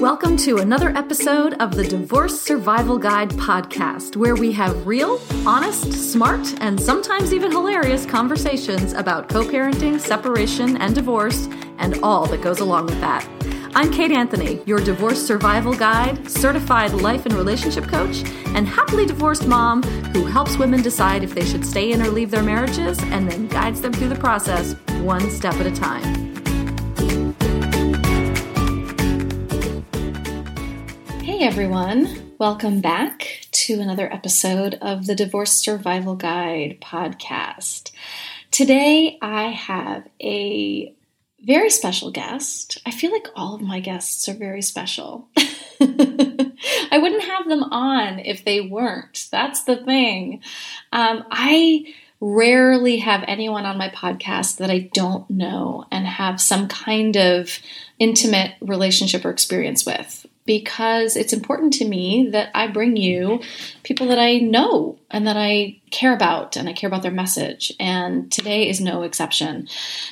Welcome to another episode of the Divorce Survival Guide podcast, where we have real, honest, smart, and sometimes even hilarious conversations about co parenting, separation, and divorce, and all that goes along with that. I'm Kate Anthony, your divorce survival guide, certified life and relationship coach, and happily divorced mom who helps women decide if they should stay in or leave their marriages and then guides them through the process one step at a time. Hey everyone, welcome back to another episode of the Divorce Survival Guide podcast. Today I have a very special guest. I feel like all of my guests are very special. I wouldn't have them on if they weren't. That's the thing. Um, I rarely have anyone on my podcast that I don't know and have some kind of intimate relationship or experience with because it's important to me that I bring you people that I know and that I care about and I care about their message. And today is no exception.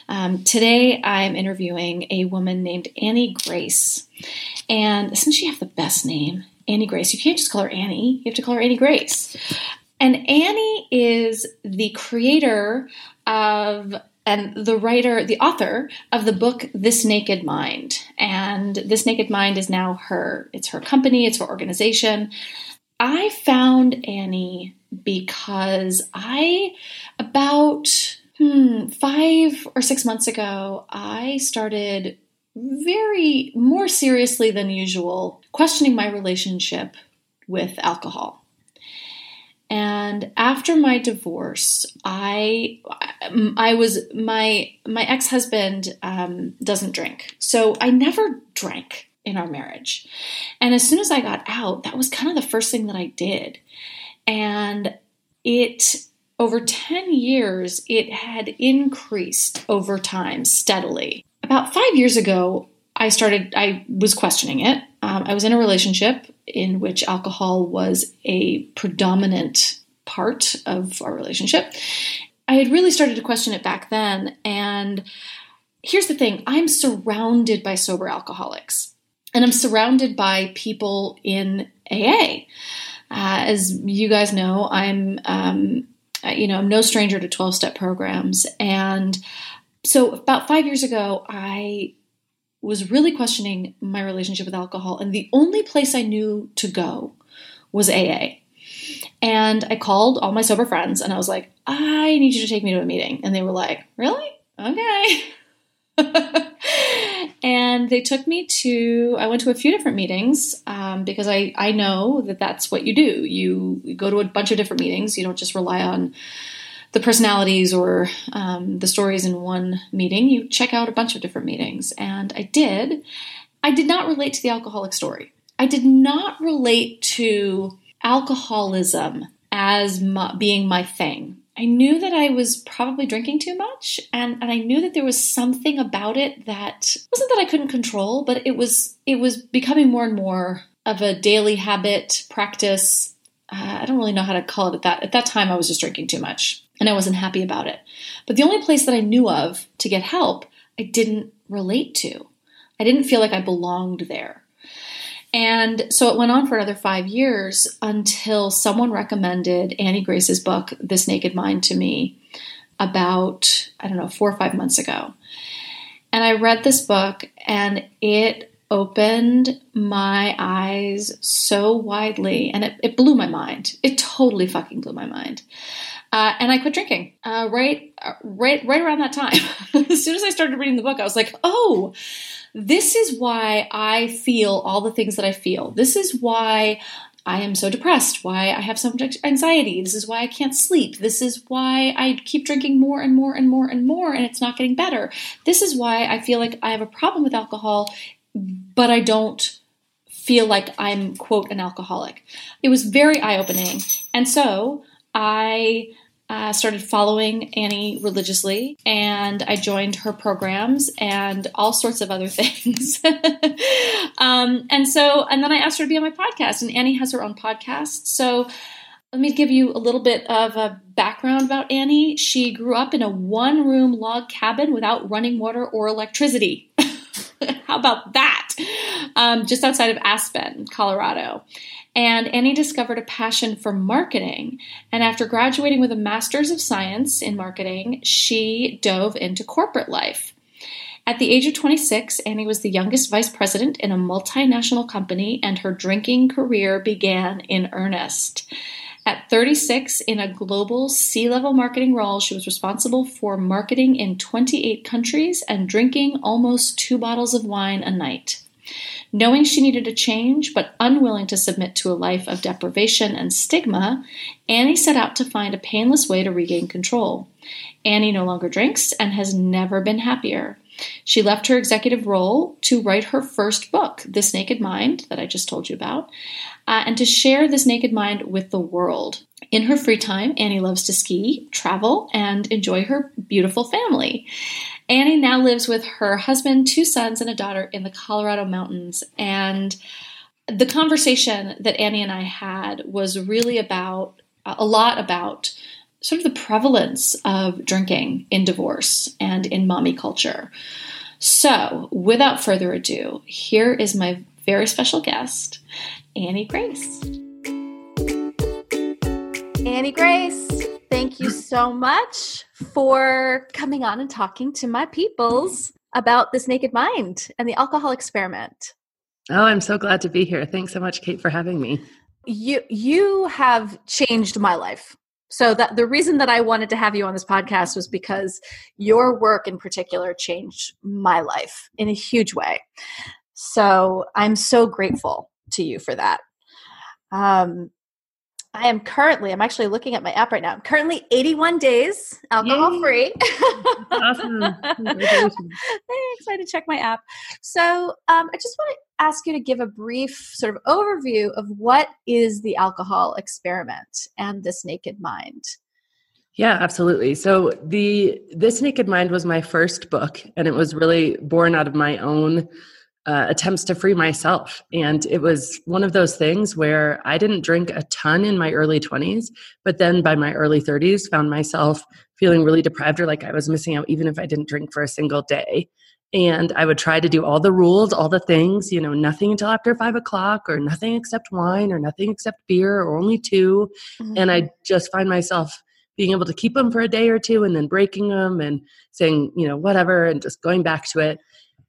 Um, today I'm interviewing a woman named Annie Grace. And doesn't she have the best name? Annie Grace. You can't just call her Annie, you have to call her Annie Grace. And Annie is the creator of and the writer, the author of the book This Naked Mind. And This Naked Mind is now her, it's her company, it's her organization. I found Annie because I, about hmm, five or six months ago, I started very more seriously than usual questioning my relationship with alcohol. After my divorce, I I was my my ex husband um, doesn't drink, so I never drank in our marriage. And as soon as I got out, that was kind of the first thing that I did, and it over 10 years it had increased over time steadily. About five years ago i started i was questioning it. Um, i was in a relationship in which alcohol was a predominant part of our relationship. I had really started to question it back then. And here's the thing I'm surrounded by sober alcoholics, and I'm surrounded by people in AA. Uh, as you guys know, I'm, um, you know, I'm no stranger to 12 step programs. And so about five years ago, I was really questioning my relationship with alcohol, and the only place I knew to go was AA. And I called all my sober friends and I was like, I need you to take me to a meeting. And they were like, Really? Okay. and they took me to, I went to a few different meetings um, because I, I know that that's what you do. You, go to a bunch of different meetings, you don't just rely on the personalities or um, the stories in one meeting, you check out a bunch of different meetings. And I did. I did not relate to the alcoholic story. I did not relate to alcoholism as my, being my thing. I knew that I was probably drinking too much, and, and I knew that there was something about it that wasn't that I couldn't control, but it was it was becoming more and more of a daily habit practice. Uh, I don't really know how to call it at that. At that time, I was just drinking too much and I wasn't happy about it. But the only place that I knew of to get help, I didn't relate to. I didn't feel like I belonged there. And so it went on for another five years until someone recommended Annie Grace's book, This Naked Mind, to me about, I don't know, four or five months ago. And I read this book and it opened my eyes so widely and it, it blew my mind. It totally fucking blew my mind. Uh, and I quit drinking uh, right, uh, right, right around that time. as soon as I started reading the book, I was like, "Oh, this is why I feel all the things that I feel. This is why I am so depressed, why I have so much anxiety. This is why I can't sleep. This is why I keep drinking more and more and more and more, and it's not getting better. This is why I feel like I have a problem with alcohol, but I don't." feel like I'm, quote, an alcoholic. It was very eye opening. And so I uh, started following Annie religiously, and I joined her programs and all sorts of other things. um, and so, and then I asked her to be on my podcast, and Annie has her own podcast. So, let me give you a little bit of a background about Annie. She grew up in a one room log cabin without running water or electricity. How about that? um, just outside of Aspen, Colorado. And Annie discovered a passion for marketing. And after graduating with a master's of science in marketing, she dove into corporate life. At the age of 26, Annie was the youngest vice president in a multinational company, and her drinking career began in earnest. At 36, in a global C level marketing role, she was responsible for marketing in 28 countries and drinking almost two bottles of wine a night. Knowing she needed a change, but unwilling to submit to a life of deprivation and stigma, Annie set out to find a painless way to regain control. Annie no longer drinks and has never been happier. She left her executive role to write her first book, This Naked Mind, that I just told you about, uh, and to share this naked mind with the world. In her free time, Annie loves to ski, travel, and enjoy her beautiful family. Annie now lives with her husband, two sons, and a daughter in the Colorado mountains. And the conversation that Annie and I had was really about uh, a lot about sort of the prevalence of drinking in divorce and in mommy culture. So, without further ado, here is my very special guest, Annie Grace. Annie Grace, thank you so much for coming on and talking to my peoples about this naked mind and the alcohol experiment. Oh, I'm so glad to be here. Thanks so much, Kate, for having me. You you have changed my life so that the reason that I wanted to have you on this podcast was because your work in particular changed my life in a huge way. So I'm so grateful to you for that. Um, I am currently, I'm actually looking at my app right now. I'm currently 81 days alcohol Yay. free. awesome. Very excited to check my app. So um, I just want to ask you to give a brief sort of overview of what is the alcohol experiment and this naked mind. Yeah, absolutely. So the This Naked Mind was my first book and it was really born out of my own uh, attempts to free myself. And it was one of those things where I didn't drink a ton in my early 20s, but then by my early 30s, found myself feeling really deprived or like I was missing out, even if I didn't drink for a single day. And I would try to do all the rules, all the things, you know, nothing until after five o'clock, or nothing except wine, or nothing except beer, or only 2 mm-hmm. And I just find myself being able to keep them for a day or two and then breaking them and saying, you know, whatever, and just going back to it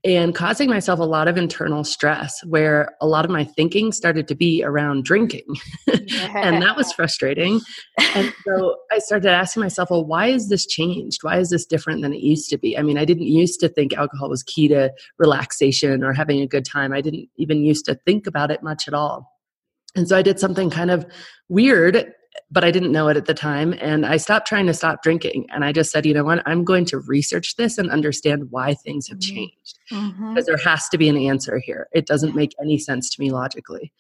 and causing myself a lot of internal stress where a lot of my thinking started to be around drinking. and that was frustrating. And so I started asking myself, well, why is this changed? Why is this different than it used to be? I mean, I didn't used to think alcohol was key to relaxation or having a good time. I didn't even used to think about it much at all. And so I did something kind of weird but I didn't know it at the time. And I stopped trying to stop drinking. And I just said, you know what? I'm going to research this and understand why things have mm-hmm. changed. Mm-hmm. Because there has to be an answer here. It doesn't make any sense to me logically.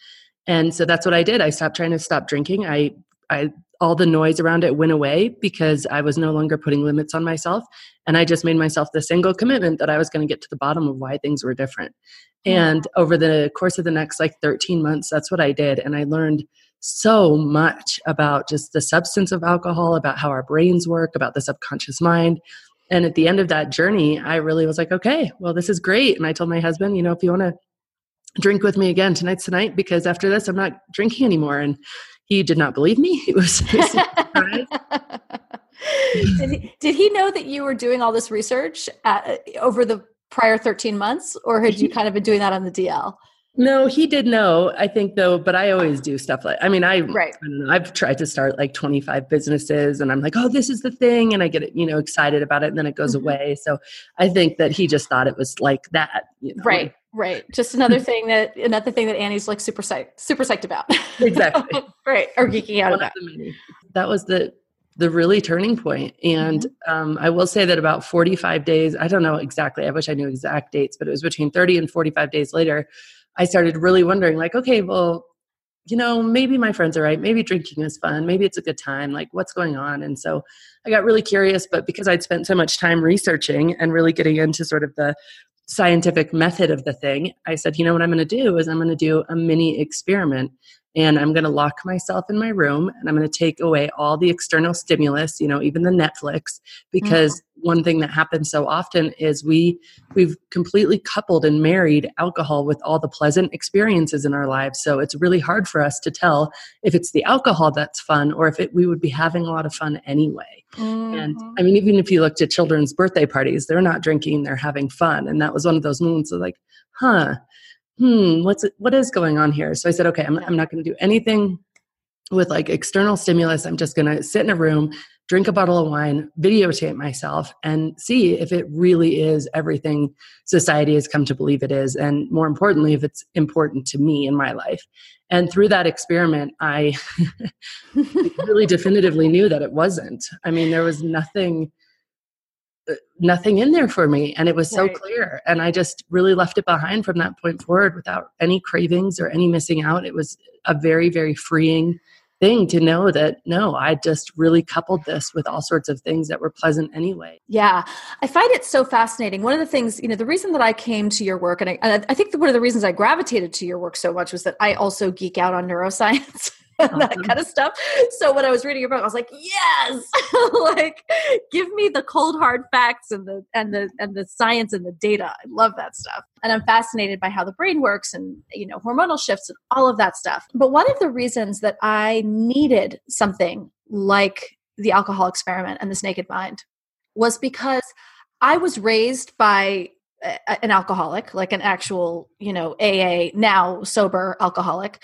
And so that's what I did. I stopped trying to stop drinking. I, I, all the noise around it went away because I was no longer putting limits on myself. And I just made myself the single commitment that I was going to get to the bottom of why things were different. And over the course of the next like 13 months, that's what I did. And I learned so much about just the substance of alcohol, about how our brains work, about the subconscious mind. And at the end of that journey, I really was like, okay, well, this is great. And I told my husband, you know, if you want to drink with me again, tonight's tonight, because after this, I'm not drinking anymore. And he did not believe me. He was, surprised. did, he, did he know that you were doing all this research uh, over the prior 13 months, or had you kind of been doing that on the DL? No, he did know. I think though, but I always do stuff like I mean, I, right. I know, I've tried to start like 25 businesses and I'm like, oh, this is the thing, and I get you know excited about it, and then it goes mm-hmm. away. So I think that he just thought it was like that, you know? Right. Right. Just another thing that another thing that Annie's like super psyched super psyched about. Exactly. right. Or geeking out One about. That was the the really turning point. And mm-hmm. um, I will say that about 45 days, I don't know exactly, I wish I knew exact dates, but it was between 30 and 45 days later, I started really wondering, like, okay, well, you know, maybe my friends are right. Maybe drinking is fun. Maybe it's a good time. Like, what's going on? And so I got really curious, but because I'd spent so much time researching and really getting into sort of the scientific method of the thing, I said, you know, what I'm going to do is I'm going to do a mini experiment and I'm going to lock myself in my room and I'm going to take away all the external stimulus, you know, even the Netflix, because mm-hmm. one thing that happens so often is we we've completely coupled and married alcohol with all the pleasant experiences in our lives. So it's really hard for us to tell if it's the alcohol that's fun or if it, we would be having a lot of fun anyway. Mm-hmm. And I mean, even if you looked at children's birthday parties, they're not drinking, they're having fun. And that was one of those moments of like, huh, hmm, what's it, what is going on here? So I said, okay, I'm, I'm not going to do anything with like external stimulus. I'm just going to sit in a room, drink a bottle of wine, videotape myself, and see if it really is everything society has come to believe it is. And more importantly, if it's important to me in my life. And through that experiment, I really definitively knew that it wasn't. I mean, there was nothing Uh, nothing in there for me and it was so right. clear and i just really left it behind from that point forward without any cravings or any missing out. It was a very very freeing thing to know that no i just really coupled this with all sorts of things that were pleasant anyway. Yeah i find it so fascinating. One of the things you know the reason that i came to your work and i, and I think one of the reasons i gravitated to your work so much was that i also geek out on neuroscience and that kind of stuff. So when I was reading your book, I was like, yes, like give me the cold hard facts and the and the and the science and the data. I love that stuff. And I'm fascinated by how the brain works and you know hormonal shifts and all of that stuff. But one of the reasons that I needed something like the alcohol experiment and this naked mind was because I was raised by an alcoholic, like an actual, you know, AA, now sober alcoholic.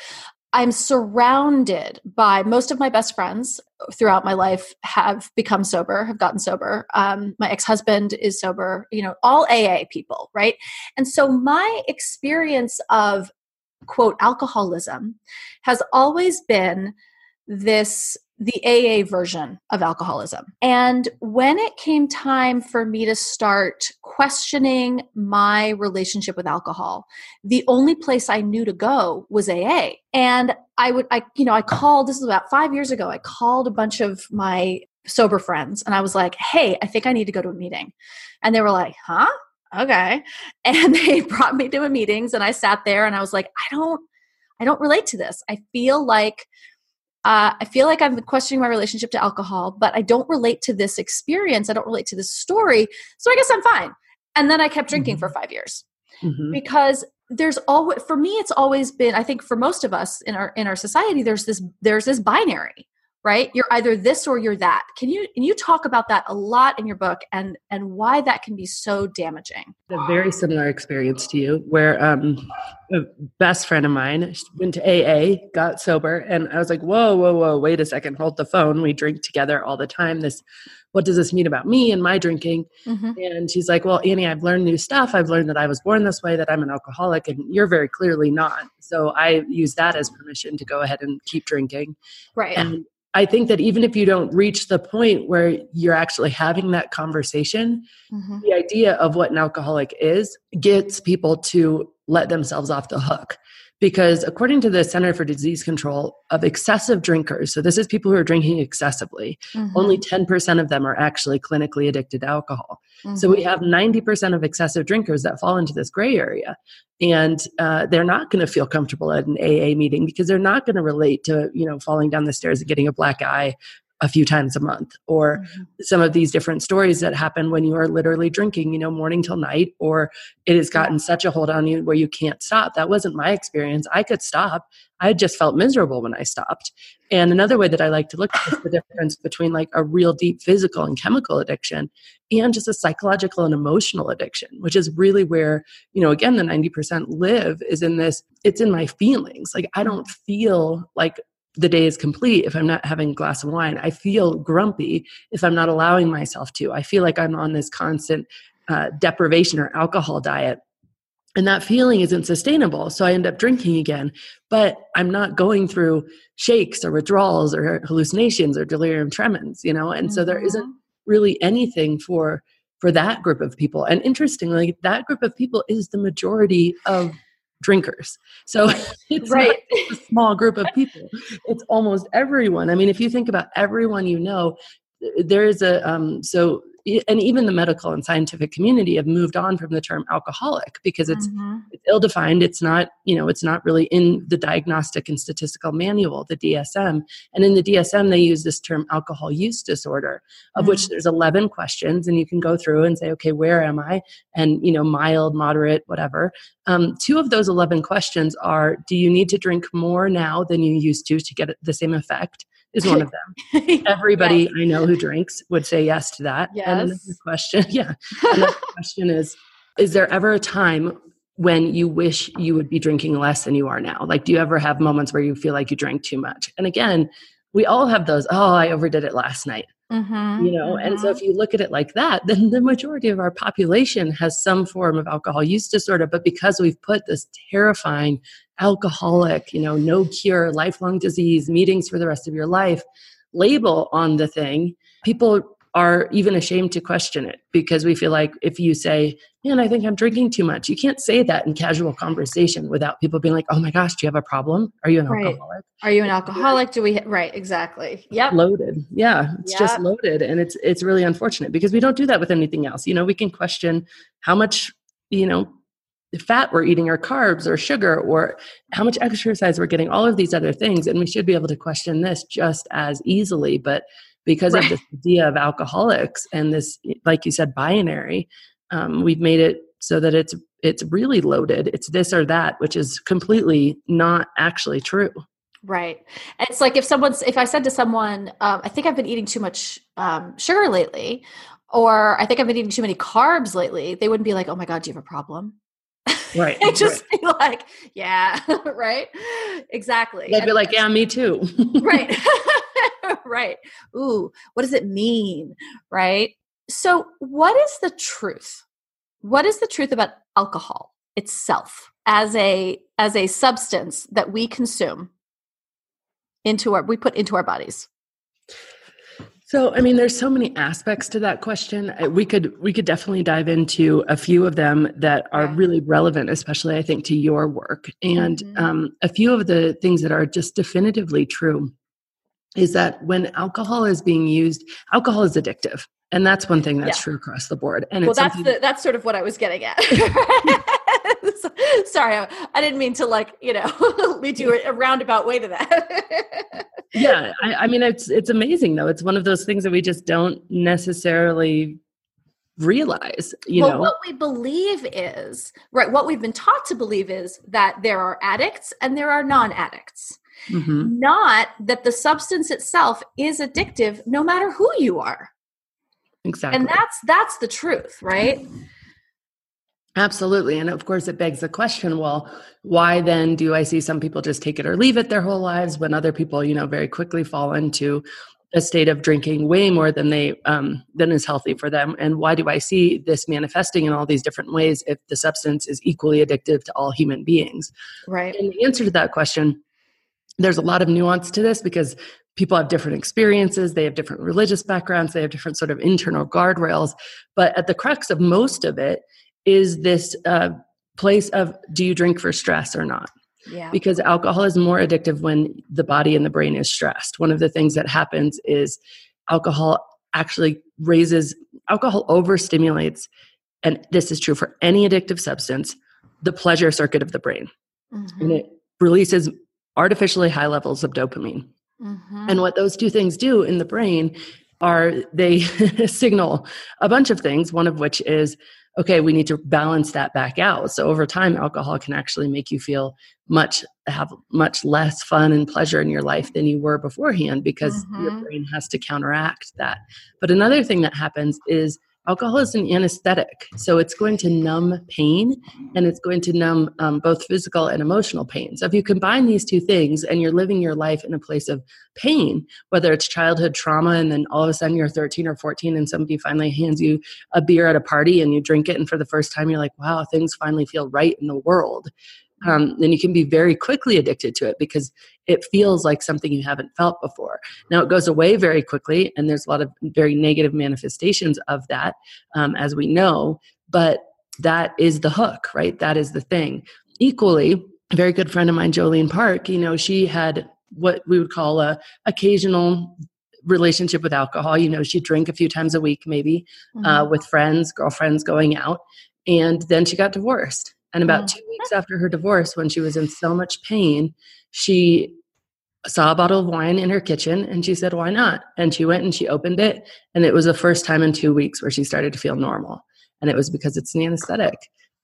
I'm surrounded by most of my best friends throughout my life have become sober, have gotten sober. Um, my ex husband is sober, you know, all AA people, right? And so my experience of quote alcoholism has always been this the AA version of alcoholism. And when it came time for me to start questioning my relationship with alcohol, the only place I knew to go was AA. And I would, I, you know, I called, this is about five years ago, I called a bunch of my sober friends and I was like, hey, I think I need to go to a meeting. And they were like, huh? Okay. And they brought me to a meetings and I sat there and I was like, I don't, I don't relate to this. I feel like uh, I feel like I'm questioning my relationship to alcohol, but I don't relate to this experience. I don't relate to this story. So I guess I'm fine. And then I kept drinking mm-hmm. for five years mm-hmm. because there's always for me it's always been i think for most of us in our in our society there's this there's this binary right? You're either this or you're that. Can you can you talk about that a lot in your book and and why that can be so damaging? A very similar experience to you where um a best friend of mine went to aa got sober and i was like whoa whoa whoa wait a second hold the phone. We drink together all the time. This what does this mean about me and my drinking? Mm-hmm. and she's like well annie i've learned new stuff. I've learned that i was born this way that i'm an alcoholic and you're very clearly not. So i use that as permission to go ahead and keep drinking. Right. And I think that even if you don't reach the point where you're actually having that conversation, mm-hmm. the idea of what an alcoholic is gets people to let themselves off the hook because according to the Center for Disease Control of excessive drinkers, so this is people who are drinking excessively, mm-hmm. only 10% of them are actually clinically addicted to alcohol. Mm-hmm. So we mm-hmm. have 90% of excessive drinkers that fall into this gray area. And uh, they're not going to feel comfortable at an AA meeting because they're not going to relate to, you know, falling down the stairs and getting a black eye a few times a month or mm-hmm. some of these different stories that happen when you are literally drinking you know morning till night or it has gotten such a hold on you where you can't stop. That wasn't my experience. I could stop. I just felt miserable when i stopped. And another way that i like to look at the difference between like a real deep physical and chemical addiction and just a psychological and emotional addiction which is really where you know again the 90% live is in this it's in my feelings. Like i don't feel like the day is complete if I'm not having a glass of wine. I feel grumpy if I'm not allowing myself to. I feel like I'm on this constant uh, deprivation or alcohol diet. And that feeling isn't sustainable. So I end up drinking again, but I'm not going through shakes or withdrawals or hallucinations or delirium tremens, you know? And mm-hmm. so there isn't mm-hmm. really anything for for that group of people. And interestingly, that group of people is the majority of drinkers. So it's right. a small group of people. It's almost everyone. I mean, if you think about everyone you know, there is a um, so and even the medical and scientific community have moved on from the term alcoholic because it's, mm-hmm. it's ill defined. It's not, you know, it's not really in the diagnostic and statistical manual, the DSM. And in the DSM, they use this term alcohol use disorder, of mm-hmm. which there's 11 questions, and you can go through and say, okay, where am I? And, you know, mild, moderate, whatever. Um, two of those 11 questions are do you need to drink more now than you used to to get the same effect? Is one of them. Everybody yes. I know who drinks would say yes to that. Yes. And the question, yeah. the question is Is there ever a time when you wish you would be drinking less than you are now? Like, do you ever have moments where you feel like you drank too much? And again, we all have those, oh, I overdid it last night. Mm-hmm, you know, mm-hmm. and so mm-hmm. if you look at it like that, then the majority of our population has some form of alcohol use disorder. But because we've put this terrifying alcoholic, you know, no cure, lifelong disease, meetings for the rest of your life label on the thing, people are even ashamed to question it because we feel like if you say, Man, I think I'm drinking too much, you can't say that in casual conversation without people being like, Oh my gosh, do you have a problem? Are you an right. alcoholic? Are you an alcoholic? Do we right, exactly. Yep. Loaded. Yeah. It's yep. just loaded. And it's it's really unfortunate because we don't do that with anything else. You know, we can question how much, you know, fat we're eating or carbs or sugar or how much exercise we're getting all of these other things and we should be able to question this just as easily but because right. of this idea of alcoholics and this like you said binary um, we've made it so that it's it's really loaded. It's this or that which is completely not actually true. Right. And it's like if someone's if i said to someone um, i think i've been eating too much um, sugar lately or i think i've been eating too many carbs lately they wouldn't be like oh my god do you have a problem right it just right. be like yeah right exactly they'd be like yeah me too right right. Ooh, what does it mean? Right. So, what is the truth? What is the truth about alcohol itself as a as a substance that we consume into our we put into our bodies? So, I mean, there's so many aspects to that question. Uh, we could we could definitely dive into a few of them that are really relevant, especially I think to your work, and mm-hmm. um, a few of the things that are just definitively true is that when alcohol is being used, alcohol is addictive. And that's one thing that's yeah. true across the board. And well, that's the, that's sort of what I was getting at. Sorry, I, I, didn't mean to like you know lead you a roundabout way to that. yeah, I, I mean it's it's amazing though. It's one of those things that we just don't necessarily realize you well, know what we believe is right what we've been taught to believe is that there are addicts and there are non-addicts mm-hmm. not that the substance itself is addictive no matter who you are exactly and that's that's the truth right absolutely and of course it begs the question well why then do i see some people just take it or leave it their whole lives when other people you know very quickly fall into a state of drinking way more than they um, than is healthy for them? And why do i see this manifesting in all these different ways if the substance is equally addictive to all human beings? Right. And the answer to that question there's a lot of nuance to this because people have different experiences they have different religious backgrounds they have different sort of internal guardrails but at the crux of most of it is this uh, place of do you drink for stress or not yeah. because alcohol is more addictive when the body and the brain is stressed one of the things that happens is alcohol actually raises alcohol overstimulates and this is true for any addictive substance the pleasure circuit of the brain mm-hmm. and it releases artificially high levels of dopamine. Mm-hmm. And what those two things do in the brain are they signal a bunch of things, one of which is, okay, we need to balance that back out. So over time, alcohol can actually make you feel much, have much less fun and pleasure in your life than you were beforehand because mm-hmm. your brain has to counteract that. But another thing that happens is alcohol is an anesthetic so it's going to numb pain and it's going to numb um, both physical and emotional pain. So if you combine these two things and you're living your life in a place of pain whether it's childhood trauma and then all of a sudden you're 13 or 14 and somebody finally hands you a beer at a party and you drink it and for the first time you're like wow things finally feel right in the world um, then you can be very quickly addicted to it because it feels like something you haven't felt before. Now, it goes away very quickly, and there's a lot of very negative manifestations of that, um, as we know, but that is the hook, right? That is the thing. Equally, a very good friend of mine, Jolene Park, you know, she had what we would call a occasional relationship with alcohol. You know, she'd drink a few times a week, maybe uh, mm-hmm. uh, with friends, girlfriends going out. And then she got divorced. And about mm-hmm. two weeks after her divorce, when she was in so much pain, she saw a bottle of wine in her kitchen and she said, Why not? And she went and she opened it. And it was the first time in two weeks where she started to feel normal. And it was because it's an anesthetic.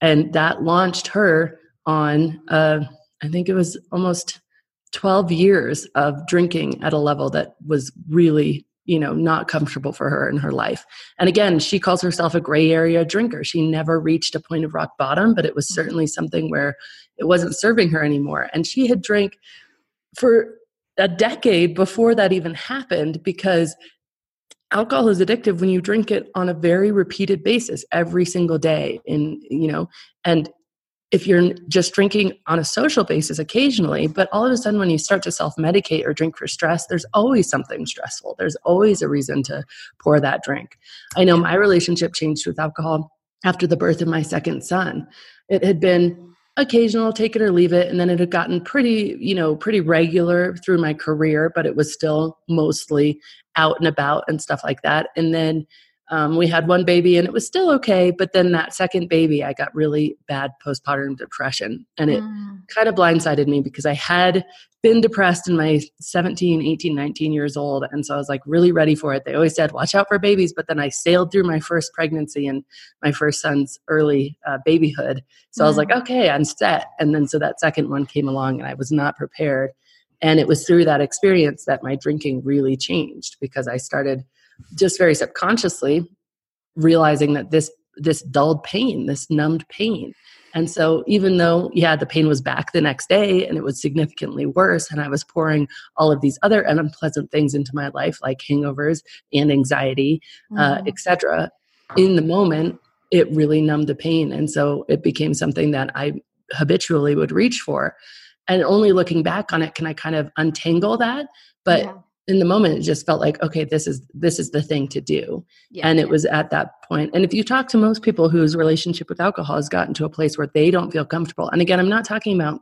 And that launched her on, uh, I think it was almost 12 years of drinking at a level that was really you know not comfortable for her in her life. And again she calls herself a gray area drinker. She never reached a point of rock bottom but it was mm-hmm. certainly something where it wasn't serving her anymore. And she had drank for a decade before that even happened because alcohol is addictive when you drink it on a very repeated basis every single day in you know and if you're just drinking on a social basis occasionally, but all of a sudden when you start to self medicate or drink for stress, there's always something stressful. There's always a reason to pour that drink. I know my relationship changed with alcohol after the birth of my second son. It had been occasional, take it or leave it, and then it had gotten pretty, you know, pretty regular through my career, but it was still mostly out and about and stuff like that. And then um, we had one baby and it was still okay but then that second baby i got really bad postpartum depression and it mm. kind of blindsided me because i had been depressed in my 17 18 19 years old and so i was like really ready for it they always said watch out for babies but then i sailed through my first pregnancy and my first son's early uh, babyhood so mm. i was like mm. okay i'm set and then so that second one came along and i was not prepared and it was through that experience that my drinking really changed because i started just very subconsciously realizing that this this dulled pain this numbed pain. And so even though yeah the pain was back the next day and it was significantly worse and i was pouring all of these other unpleasant things into my life like hangovers and anxiety uh, mm-hmm. etc in the moment it really numbed the pain. And so it became something that i habitually would reach for. And only looking back on it can i kind of untangle that. But yeah in the moment it just felt like okay this is this is the thing to do. Yeah, and it yeah. was at that point. And if you talk to most people whose relationship with alcohol has gotten to a place where they don't feel comfortable and again i'm not talking about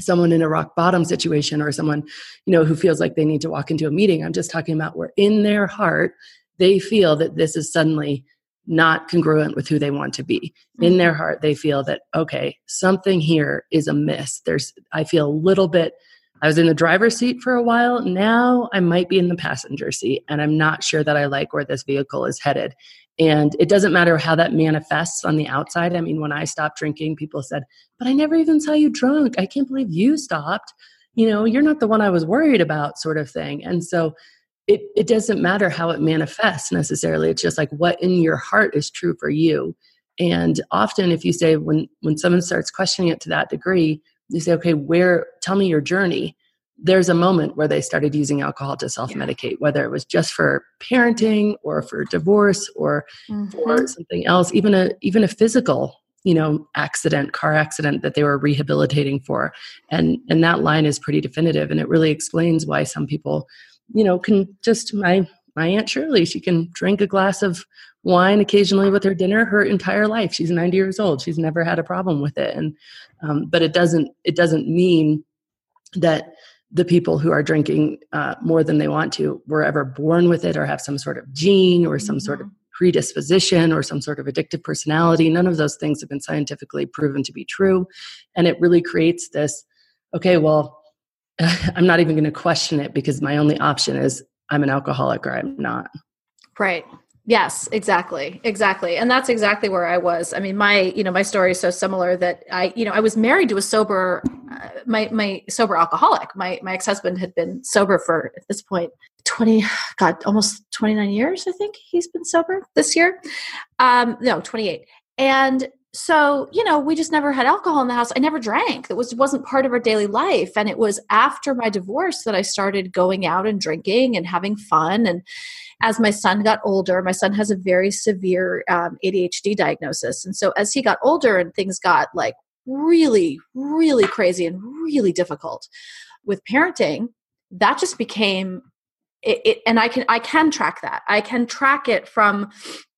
someone in a rock bottom situation or someone you know who feels like they need to walk into a meeting. I'm just talking about where in their heart they feel that this is suddenly not congruent with who they want to be. Mm-hmm. in their heart they feel that okay something here is amiss. There's i feel a little bit I was in the driver's seat for a while. Now I might be in the passenger seat, and I'm not sure that I like where this vehicle is headed. And it doesn't matter how that manifests on the outside. I mean, when I stopped drinking, people said, But I never even saw you drunk. I can't believe you stopped. You know, you're not the one I was worried about, sort of thing. And so it, it doesn't matter how it manifests necessarily. It's just like what in your heart is true for you. And often, if you say, when, when someone starts questioning it to that degree, you say, okay, where, tell me your journey. There's a moment where they started using alcohol to self medicate, yeah. whether it was just for parenting or for divorce or mm-hmm. for something else, even a, even a physical you know accident car accident that they were rehabilitating for and and that line is pretty definitive and it really explains why some people you know can just my my aunt shirley she can drink a glass of wine occasionally with her dinner her entire life. She's 90 years old. She's never had a problem with it. And um, but it doesn't it doesn't mean that the people who are drinking uh, more than they want to were ever born with it or have some sort of gene or some sort of mm-hmm. predisposition or some sort of addictive personality. None of those things have been scientifically proven to be true. And it really creates this okay well i'm not even going to question it because my only option is i'm an alcoholic or i'm not. Right Yes, exactly. Exactly. And that's exactly where I was. I mean, my, you know, my story is so similar that I, you know, I was married to a sober uh, my my sober alcoholic. My my ex-husband had been sober for at this point 20 god, almost 29 years, I think he's been sober this year. Um no, 28. And so you know we just never had alcohol in the house i never drank it was wasn't part of our daily life and it was after my divorce that i started going out and drinking and having fun and as my son got older my son has a very severe um, adhd diagnosis. And so as he got older and things got like really really crazy and really difficult with parenting that just became it, it, and i can i can track that. I can track it from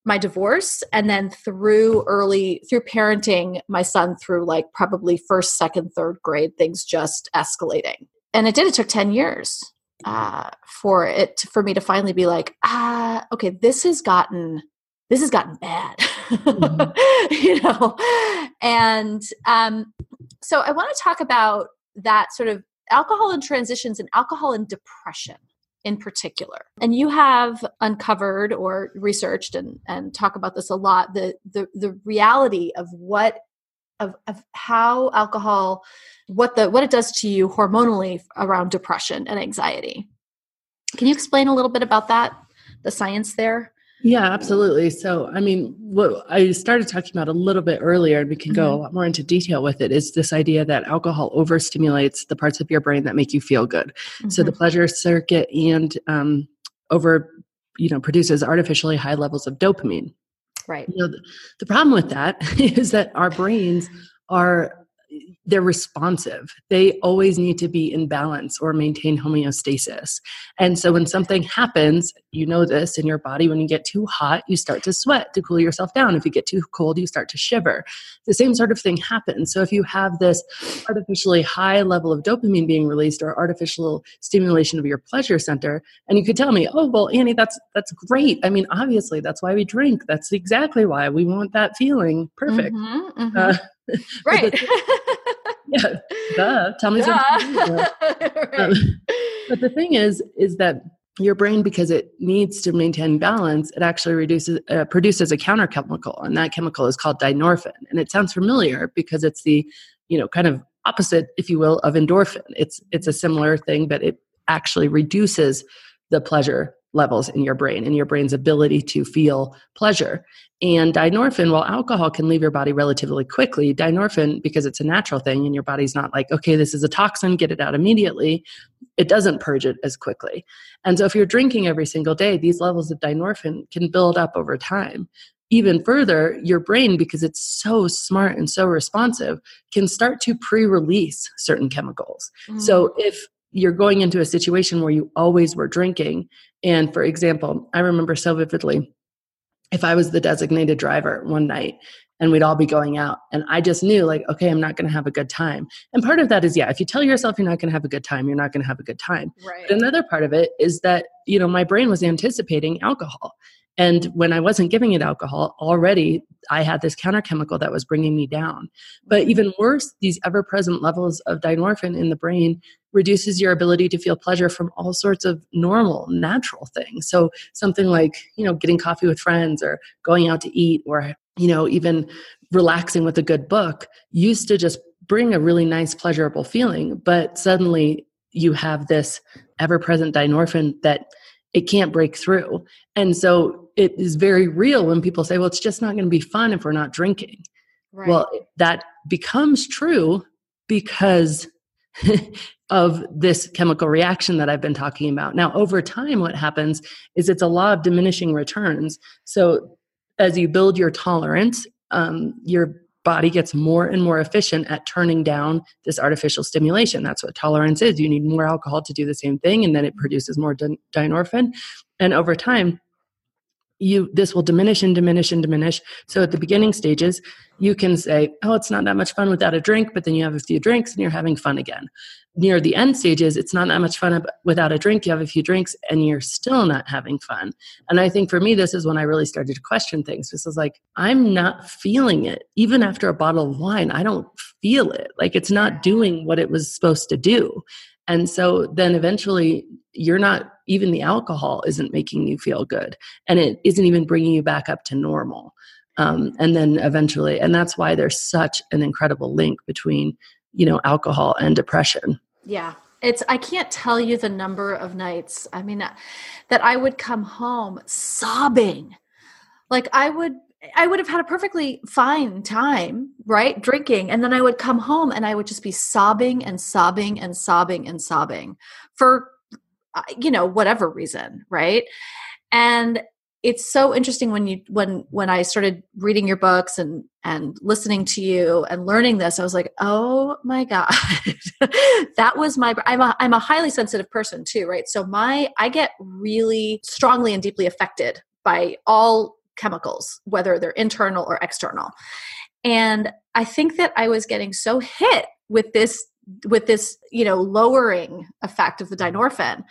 my divorce and then through early through parenting my son through like probably first second third grade things just escalating. And it did it took 10 years uh, for it for me to finally be like, ah, okay, this has gotten this has gotten bad, mm-hmm. you know. And um, so I want to talk about that sort of alcohol and transitions and alcohol and depression in particular. And you have uncovered or researched and, and talk about this a lot, the the the reality of what of, of how alcohol what the what it does to you hormonally around depression and anxiety. Can you explain a little bit about that? The science there? Yeah, absolutely. So, I mean, what I started talking about a little bit earlier, and we can mm-hmm. go a lot more into detail with it, is this idea that alcohol overstimulates the parts of your brain that make you feel good. Mm-hmm. So, the mm-hmm. pleasure circuit and um, over, you know, produces artificially high levels of dopamine. Right. You know, the, the problem with that is that our brains are they're responsive. They always need to be in balance or maintain homeostasis. And so when something happens, you know this in your body, when you get too hot, you start to sweat to cool yourself down. If you get too cold, you start to shiver. The same sort of thing happens. So if you have this artificially high level of dopamine being released or artificial stimulation of your pleasure center, and you could tell me, oh, well, Annie, that's that's great. I mean, obviously, that's why we drink. That's exactly why we want that feeling. Perfect. Mm-hmm, mm-hmm. Uh, right. yeah, duh. Tell me duh. something. right. um, but the thing is, is that your brain, because it needs to maintain balance, it actually reduces uh, produces a counter chemical, and that chemical is called dynorphin. And it sounds familiar because it's the, you know, kind of opposite, if you will, of endorphin. It's it's a similar thing, but it actually reduces the pleasure levels in your brain and your brain's ability to feel pleasure. And dynorphin, while alcohol can leave your body relatively quickly, dynorphin, because it's a natural thing and your body's not like, okay, this is a toxin, get it out immediately, it doesn't purge it as quickly. And so if you're drinking every single day, these levels of dynorphin can build up over time. Even further, your brain, because it's so smart and so responsive, can start to pre release certain chemicals. Mm. So if you're going into a situation where you always were drinking, and for example, I remember so vividly if I was the designated driver one night and we'd all be going out and I just knew like, okay, I'm not going to have a good time. And part of that is, yeah, if you tell yourself you're not going to have a good time, you're not going to have a good time. Right. But another part of it is that, you know, my brain was anticipating alcohol. And when I wasn't giving it alcohol, already I had this counter chemical that was bringing me down. But even worse, these ever present levels of dynorphin in the brain reduces your ability to feel pleasure from all sorts of normal, natural things. So something like, you know, getting coffee with friends or going out to eat or, you know, even relaxing with a good book used to just bring a really nice, pleasurable feeling. But suddenly you have this ever present dynorphin that it can't break through. And so it is very real when people say, well, it's just not going to be fun if we're not drinking. Right. Well, that becomes true because of this chemical reaction that I've been talking about. Now, over time, what happens is it's a law of diminishing returns. So, as you build your tolerance, um, your body gets more and more efficient at turning down this artificial stimulation. That's what tolerance is. You need more alcohol to do the same thing, and then it produces more dynorphin. And over time, you this will diminish and diminish and diminish. So at the beginning stages you can say oh it's not that much fun without a drink but then you have a few drinks and you're having fun again. Near the end stages it's not that much fun without a drink. You have a few drinks and you're still not having fun. And i think for me this is when i really started to question things. This is like i'm not feeling it. Even after a bottle of wine i don't feel it. Like it's not doing what it was supposed to do and so then eventually you're not even the alcohol isn't making you feel good and it isn't even bringing you back up to normal. Um, and then eventually and that's why there's such an incredible link between you know alcohol and depression. Yeah. It's i can't tell you the number of nights i mean that i would come home sobbing. Like i would I would have had a perfectly fine time, right? Drinking. And then I would come home and I would just be sobbing and sobbing and sobbing and sobbing for, uh, you know, whatever reason, right? And it's so interesting when you when when i started reading your books and and listening to you and learning this i was like oh my god that was my i'm a i'm a highly sensitive person too right so my i get really strongly and deeply affected by all chemicals, whether they're internal or external. And I think that I was getting so hit with this with this you know lowering effect of the dynorphin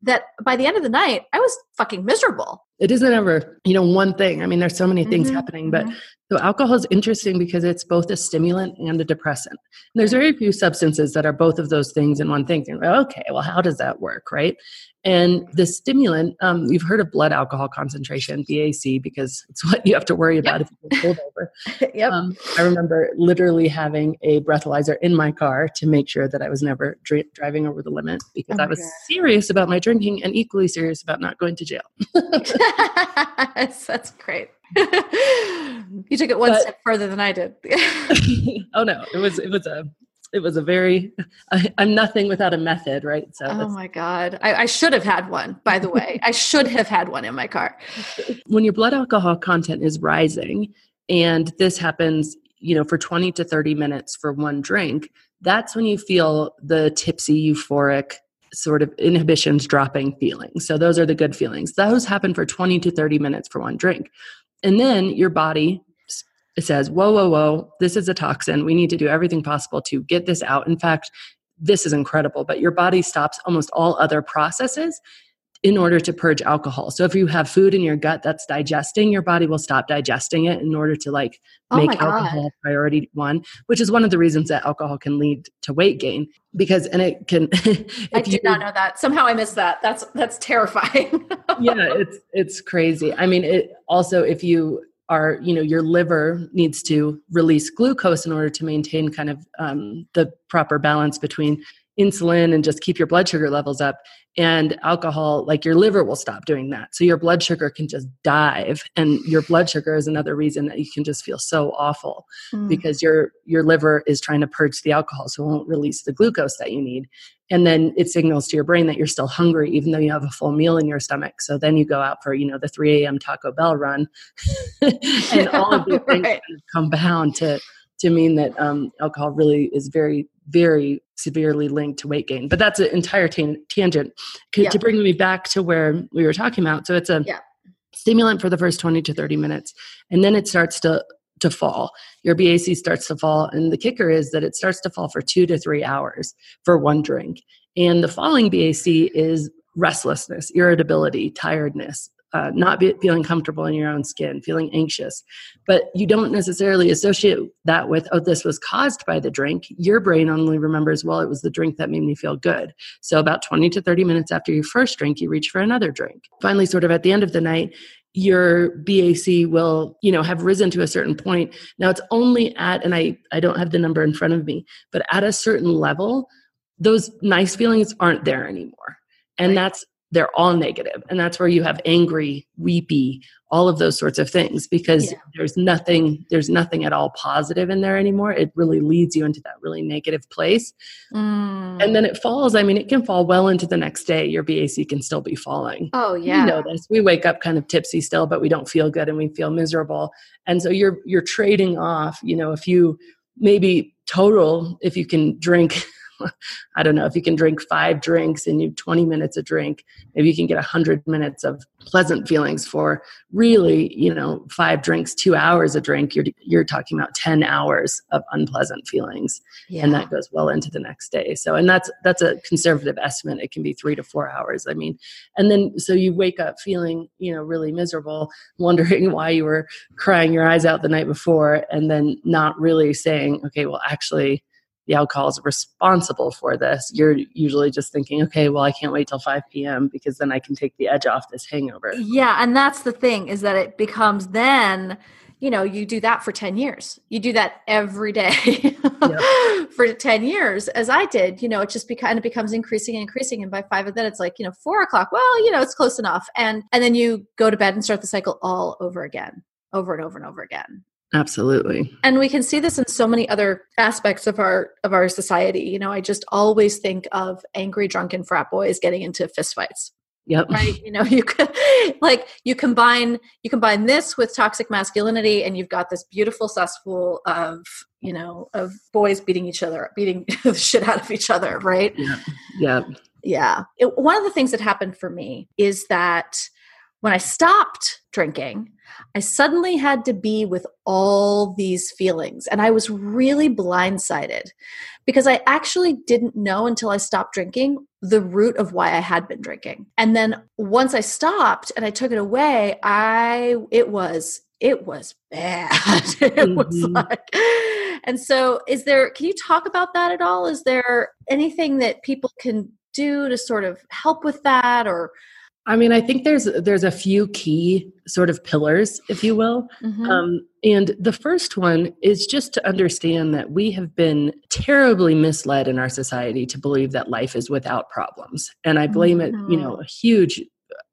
that by the end of the night i was fucking miserable it isn't ever you know one thing i mean there's so many things mm-hmm. happening but mm-hmm. so alcohol is interesting because it's both a stimulant and a depressant and there's very few substances that are both of those things in one thing okay well how does that work right and the stimulant, um, you've heard of blood alcohol concentration, BAC, because it's what you have to worry about yep. if you get pulled over. yep. Um, I remember literally having a breathalyzer in my car to make sure that I was never dr- driving over the limit because oh I was God. serious about my drinking and equally serious about not going to jail. That's great. you took it one but, step further than I did. oh no, it was it was a it was a very I, am nothing without a method right? So oh my god. I, I, should have had one by the way. I should have had one in my car. When your blood alcohol content is rising and this happens you know for 20 to 30 minutes for one drink that's when you feel the tipsy euphoric sort of inhibitions dropping feelings. So those are the good feelings. Those happen for 20 to 30 minutes for one drink. And then your body it says, whoa, whoa, whoa, this is a toxin. We need to do everything possible to get this out. In fact, this is incredible, but your body stops almost all other processes in order to purge alcohol. So if you have food in your gut that's digesting, your body will stop digesting it in order to like oh make alcohol priority one, which is one of the reasons that alcohol can lead to weight gain because and it can I did you, not know that. Somehow I missed that. That's that's terrifying. yeah, it's it's crazy. I mean, it also if you are you know your liver needs to release glucose in order to maintain kind of um, the proper balance between insulin and just keep your blood sugar levels up and alcohol like your liver will stop doing that so your blood sugar can just dive and your blood sugar is another reason that you can just feel so awful mm. because your your liver is trying to purge the alcohol so it won't release the glucose that you need and then it signals to your brain that you're still hungry even though you have a full meal in your stomach so then you go out for you know the 3 a.m taco bell run and all of these things right. compound to to mean that um, alcohol really is very very severely linked to weight gain. But that's an entire tangent yeah. to bring me back to where we were talking about. So it's a yeah. stimulant for the first 20 to 30 minutes, and then it starts to to fall. Your BAC starts to fall, and the kicker is that it starts to fall for two to three hours for one drink. And the falling BAC is restlessness, irritability, tiredness, uh, not be, feeling comfortable in your own skin, feeling anxious. But you don't necessarily associate that with, oh, this was caused by the drink. Your brain only remembers, well, it was the drink that made me feel good. So about 20 to 30 minutes after your first drink, you reach for another drink. Finally, sort of at the end of the night, your BAC will, you know, have risen to a certain point. Now it's only at, and I, I don't have the number in front of me, but at a certain level, those nice feelings aren't there anymore. And right. that's they're all negative and that's where you have angry weepy all of those sorts of things because yeah. there's nothing there's nothing at all positive in there anymore. It really leads you into that really negative place. Mm. and then it falls i mean it can fall well into the next day your bac can still be falling. Oh yeah you know this. We wake up kind of tipsy still but we don't feel good and we feel miserable. And so you're you're trading off you know if you maybe total if you can drink I don't know, if you can drink five drinks and you 20 minutes a drink, maybe you can get 100 minutes of pleasant feelings for really, you know, five drinks, two hours a drink, you're, you're talking about 10 hours of unpleasant feelings. Yeah. And that goes well into the next day. So, and that's, that's a conservative estimate. It can be three to four hours. I mean, and then, so you wake up feeling, you know, really miserable, wondering why you were crying your eyes out the night before, and then not really saying, okay, well, actually, the alcohol is responsible for this, you're usually just thinking, okay, well, I can't wait till 5 p.m. because then I can take the edge off this hangover. Yeah. And that's the thing is that it becomes then, you know, you do that for 10 years. You do that every day yep. for 10 years, as I did. You know, it just be, kind of becomes increasing and increasing. And by five of that, it's like, you know, four o'clock. Well, you know, it's close enough. And and then you go to bed and start the cycle all over again, over and over and over again. Absolutely. And we can see this in so many other aspects of our of our society. You know, I just always think of angry drunken frat boys getting into fistfights. Yep. Right. You know, you could like you combine you combine this with toxic masculinity and you've got this beautiful cesspool of, you know, of boys beating each other, beating the shit out of each other, right? Yeah. Yeah. Yeah. It, one of the things that happened for me is that when I stopped drinking, I suddenly had to be with all these feelings. And I was really blindsided because I actually didn't know until I stopped drinking the root of why I had been drinking. And then once I stopped and I took it away, I it was it was bad. it mm-hmm. was like and so is there can you talk about that at all? Is there anything that people can do to sort of help with that or I mean, I think there's there's a few key sort of pillars, if you will. Mm-hmm. Um, and the first one is just to understand that we have been terribly misled in our society to believe that life is without problems. And I blame mm-hmm. it, you know, mm-hmm. a huge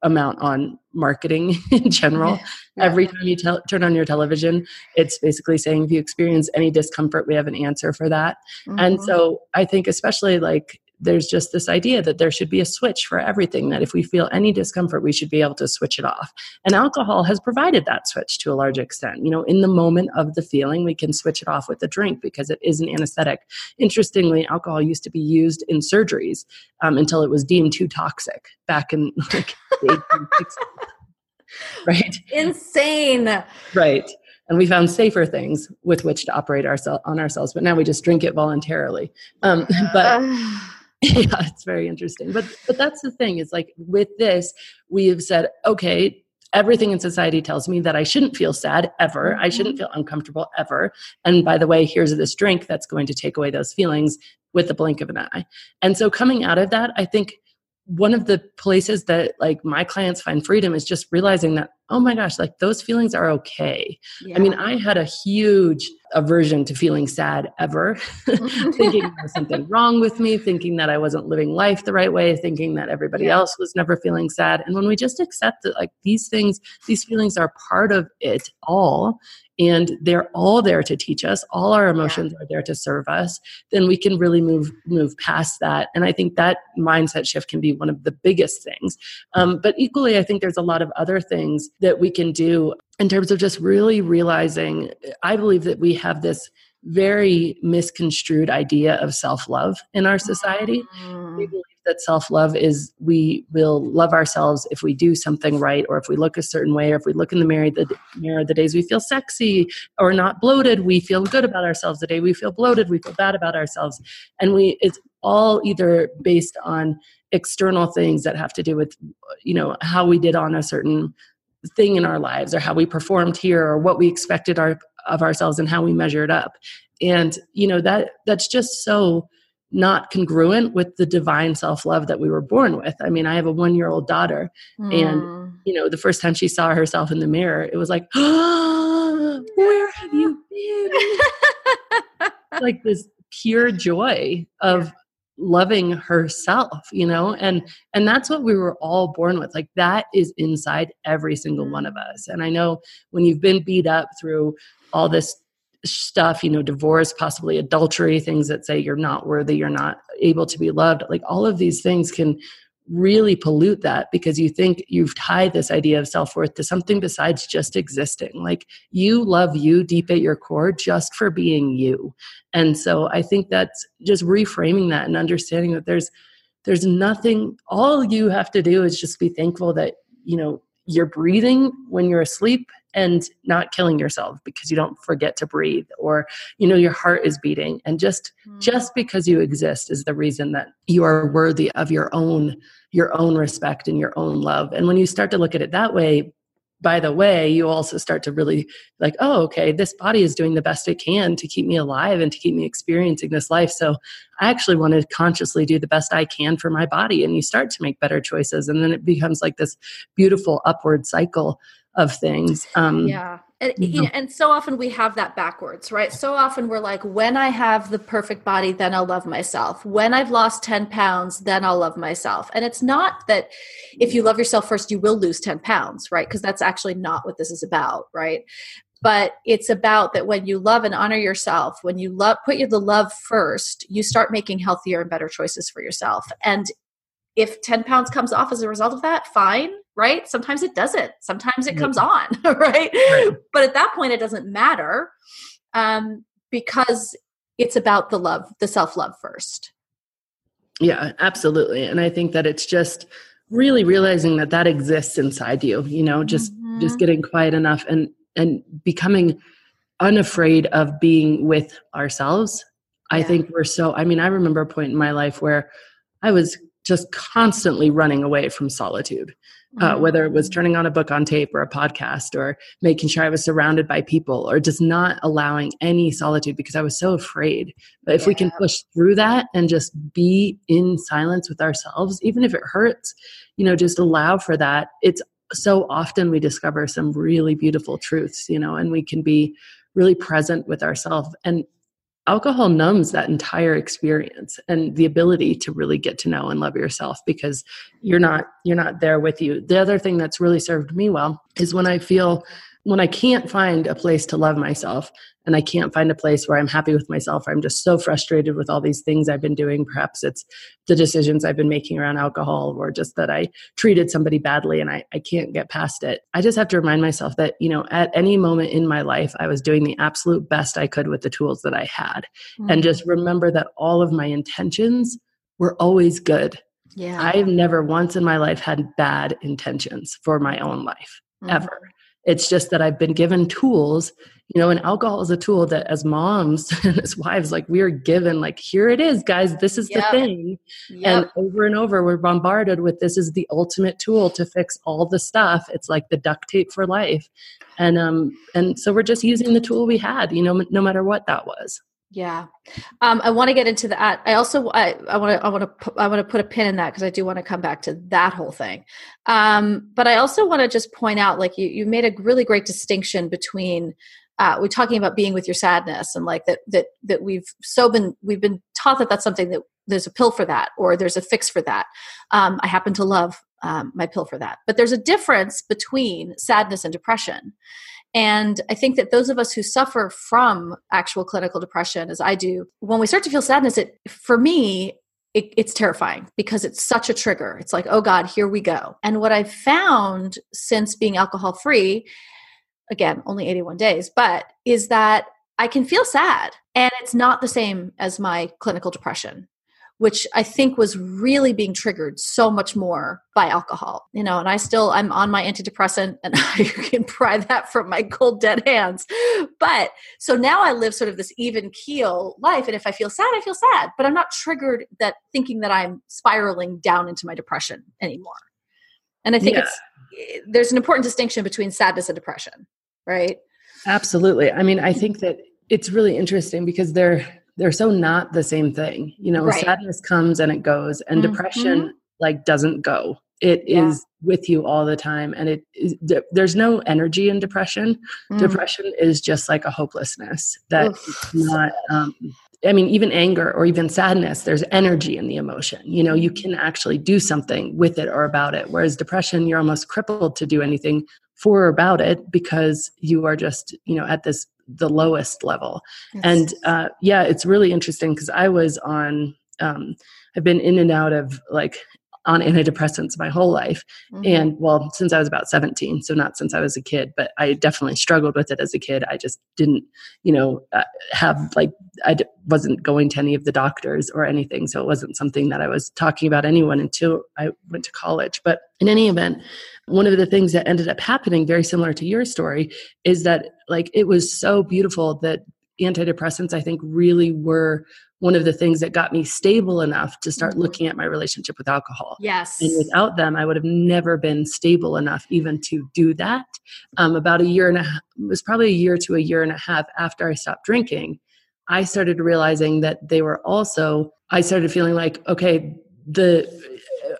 amount on marketing in general. Yeah. Every time you te- turn on your television, it's basically saying if you experience any discomfort, we have an answer for that. Mm-hmm. And so I think, especially like there's just this idea that there should be a switch for everything, that if we feel any discomfort, we should be able to switch it off. And alcohol has provided that switch to a large extent. You know, in the moment of the feeling, we can switch it off with a drink because it is an anesthetic. Interestingly, alcohol used to be used in surgeries um, until it was deemed too toxic back in like the 1860s. Right? Insane. Right and we found safer things with which to operate ourselves on ourselves but now we just drink it voluntarily um, but yeah it's very interesting. But but that's the thing is like with this we have said okay everything in society tells me that i shouldn't feel sad ever. Mm-hmm. i shouldn't feel uncomfortable ever. And by the way here's this drink that's going to take away those feelings with the blink of an eye. And so coming out of that i think one of the places that like my clients find freedom is just realizing that oh my gosh like those feelings are okay yeah. i mean i had a huge aversion to feeling sad ever thinking there was something wrong with me thinking that i wasn't living life the right way thinking that everybody yeah. else was never feeling sad and when we just accept that like these things these feelings are part of it all and they're all there to teach us all our emotions yeah. are there to serve us then we can really move move past that and i think that mindset shift can be one of the biggest things um, but equally i think there's a lot of other things that we can do in terms of just really realizing i believe that we have this very misconstrued idea of self-love in our society mm. we believe that self love is we will love ourselves if we do something right, or if we look a certain way, or if we look in the mirror the mirror the days we feel sexy or not bloated, we feel good about ourselves. The day we feel bloated, we feel bad about ourselves, and we it's all either based on external things that have to do with you know how we did on a certain thing in our lives or how we performed here or what we expected our, of ourselves and how we measured up and you know that that's just so not congruent with the divine self-love that we were born with. I mean, I have a 1-year-old daughter mm. and you know, the first time she saw herself in the mirror, it was like, "Oh, where have you been?" like this pure joy of loving herself you know and and that's what we were all born with like that is inside every single one of mm. us and i know when you've been beat up through all this stuff, you know, divorce, possibly adultery, things that say you're not worthy, you're not able to be loved, like all of these things can really pollute that because you think you've tied this idea of self-worth to something besides just existing. Like you love you deep at your core just for being you. And so i think that's just reframing that and understanding that there's there's nothing all you have to do is just be thankful that you know you're breathing when you're asleep and not killing yourself because you don't forget to breathe or you know your heart is beating and just mm. just because you exist is the reason that you are worthy of your own your own respect and your own love and when you start to look at it that way by the way, you also start to really like, oh, okay, this body is doing the best it can to keep me alive and to keep me experiencing this life. So I actually want to consciously do the best I can for my body. And you start to make better choices. And then it becomes like this beautiful upward cycle of things. Um, yeah. And, you know, and so often we have that backwards, right? So often we're like, when I have the perfect body, then I'll love myself. When I've lost 10 pounds, then I'll love myself. And it's not that if you love yourself first, you will lose 10 pounds, right? Because that's actually not what this is about, right? But it's about that when you love and honor yourself, when you love, put the love first, you start making healthier and better choices for yourself. And if 10 pounds comes off as a result of that, fine, right? Sometimes it doesn't. Sometimes it comes on, right? right? But at that point, it doesn't matter um, because it's about the love, the self love first. Yeah, absolutely. And I think that it's just really realizing that that exists inside you you know just mm-hmm. just getting quiet enough and and becoming unafraid of being with ourselves yeah. i think we're so i mean i remember a point in my life where i was just constantly running away from solitude uh, mm-hmm. whether it was turning on a book on tape or a podcast or making sure I was surrounded by people or just not allowing any solitude because I was so afraid. But if yeah. we can push through that and just be in silence with ourselves, even if it hurts, you know, just allow for that. It's so often we discover some really beautiful truths, you know, and we can be really present with ourselves. And alcohol numbs that entire experience and the ability to really get to know and love yourself because you're not you're not there with you. The other thing that's really served me well is when i feel when I can't find a place to love myself and I can't find a place where I'm happy with myself, I'm just so frustrated with all these things I've been doing. Perhaps it's the decisions I've been making around alcohol or just that I treated somebody badly and I, I can't get past it. I just have to remind myself that, you know, at any moment in my life, I was doing the absolute best I could with the tools that I had. Mm-hmm. And just remember that all of my intentions were always good. Yeah. I've never once in my life had bad intentions for my own life, mm-hmm. ever it's just that I've been given tools, you know, and alcohol is a tool that as moms and as wives, like we are given, like, here it is, guys, this is yep. the thing. Yep. And over and over, we're bombarded with this is the ultimate tool to fix all the stuff. It's like the duct tape for life. And um, and so we're just using the tool we had, you know, no matter what that was. Yeah, um, I want to get into that. I also I want to I want to I want to put a pin in that because I do want to come back to that whole thing. Um, but I also want to just point out, like you you made a really great distinction between uh, we're talking about being with your sadness and like that that that we've so been we've been taught that that's something that there's a pill for that or there's a fix for that. Um, I happen to love um, my pill for that, but there's a difference between sadness and depression. And I think that those of us who suffer from actual clinical depression, as I do, when we start to feel sadness, it for me, it, it's terrifying because it's such a trigger. It's like, oh God, here we go. And what I've found since being alcohol free, again, only 81 days, but is that I can feel sad and it's not the same as my clinical depression which I think was really being triggered so much more by alcohol. You know, and I still I'm on my antidepressant and I can pry that from my cold dead hands. But so now I live sort of this even keel life and if I feel sad, I feel sad, but I'm not triggered that thinking that I'm spiraling down into my depression anymore. And I think yeah. it's eh, there's an important distinction between sadness and depression, right? Absolutely. I mean, I mm-hmm. think that it's really interesting because they're they're so not the same thing. You know, right. sadness comes and it goes, and mm-hmm. depression like doesn't go. It yeah. is with you all the time, and it is, there's no energy in depression. Mm. Depression is just like a hopelessness that not. Um, I mean, even anger or even sadness, there's energy in the emotion. You know, you can actually do something with it or about it. Whereas depression, you're almost crippled to do anything for or about it because you are just, you know, at this the lowest level. Yes. And uh, yeah, it's really interesting because I was on, um, I've been in and out of like on antidepressants my whole life. Mm-hmm. And well, since I was about 17, so not since I was a kid, but I definitely struggled with it as a kid. I just didn't, you know, uh, have like, I d- wasn't going to any of the doctors or anything. So it wasn't something that I was talking about anyone until I went to college. But in any event, one of the things that ended up happening, very similar to your story, is that like it was so beautiful that antidepressants, I think, really were one of the things that got me stable enough to start mm-hmm. looking at my relationship with alcohol. Yes. And without them, I would have never been stable enough even to do that. Um, about a year and a half, it was probably a year to a year and a half after I stopped drinking, I started realizing that they were also, I started feeling like, okay, the,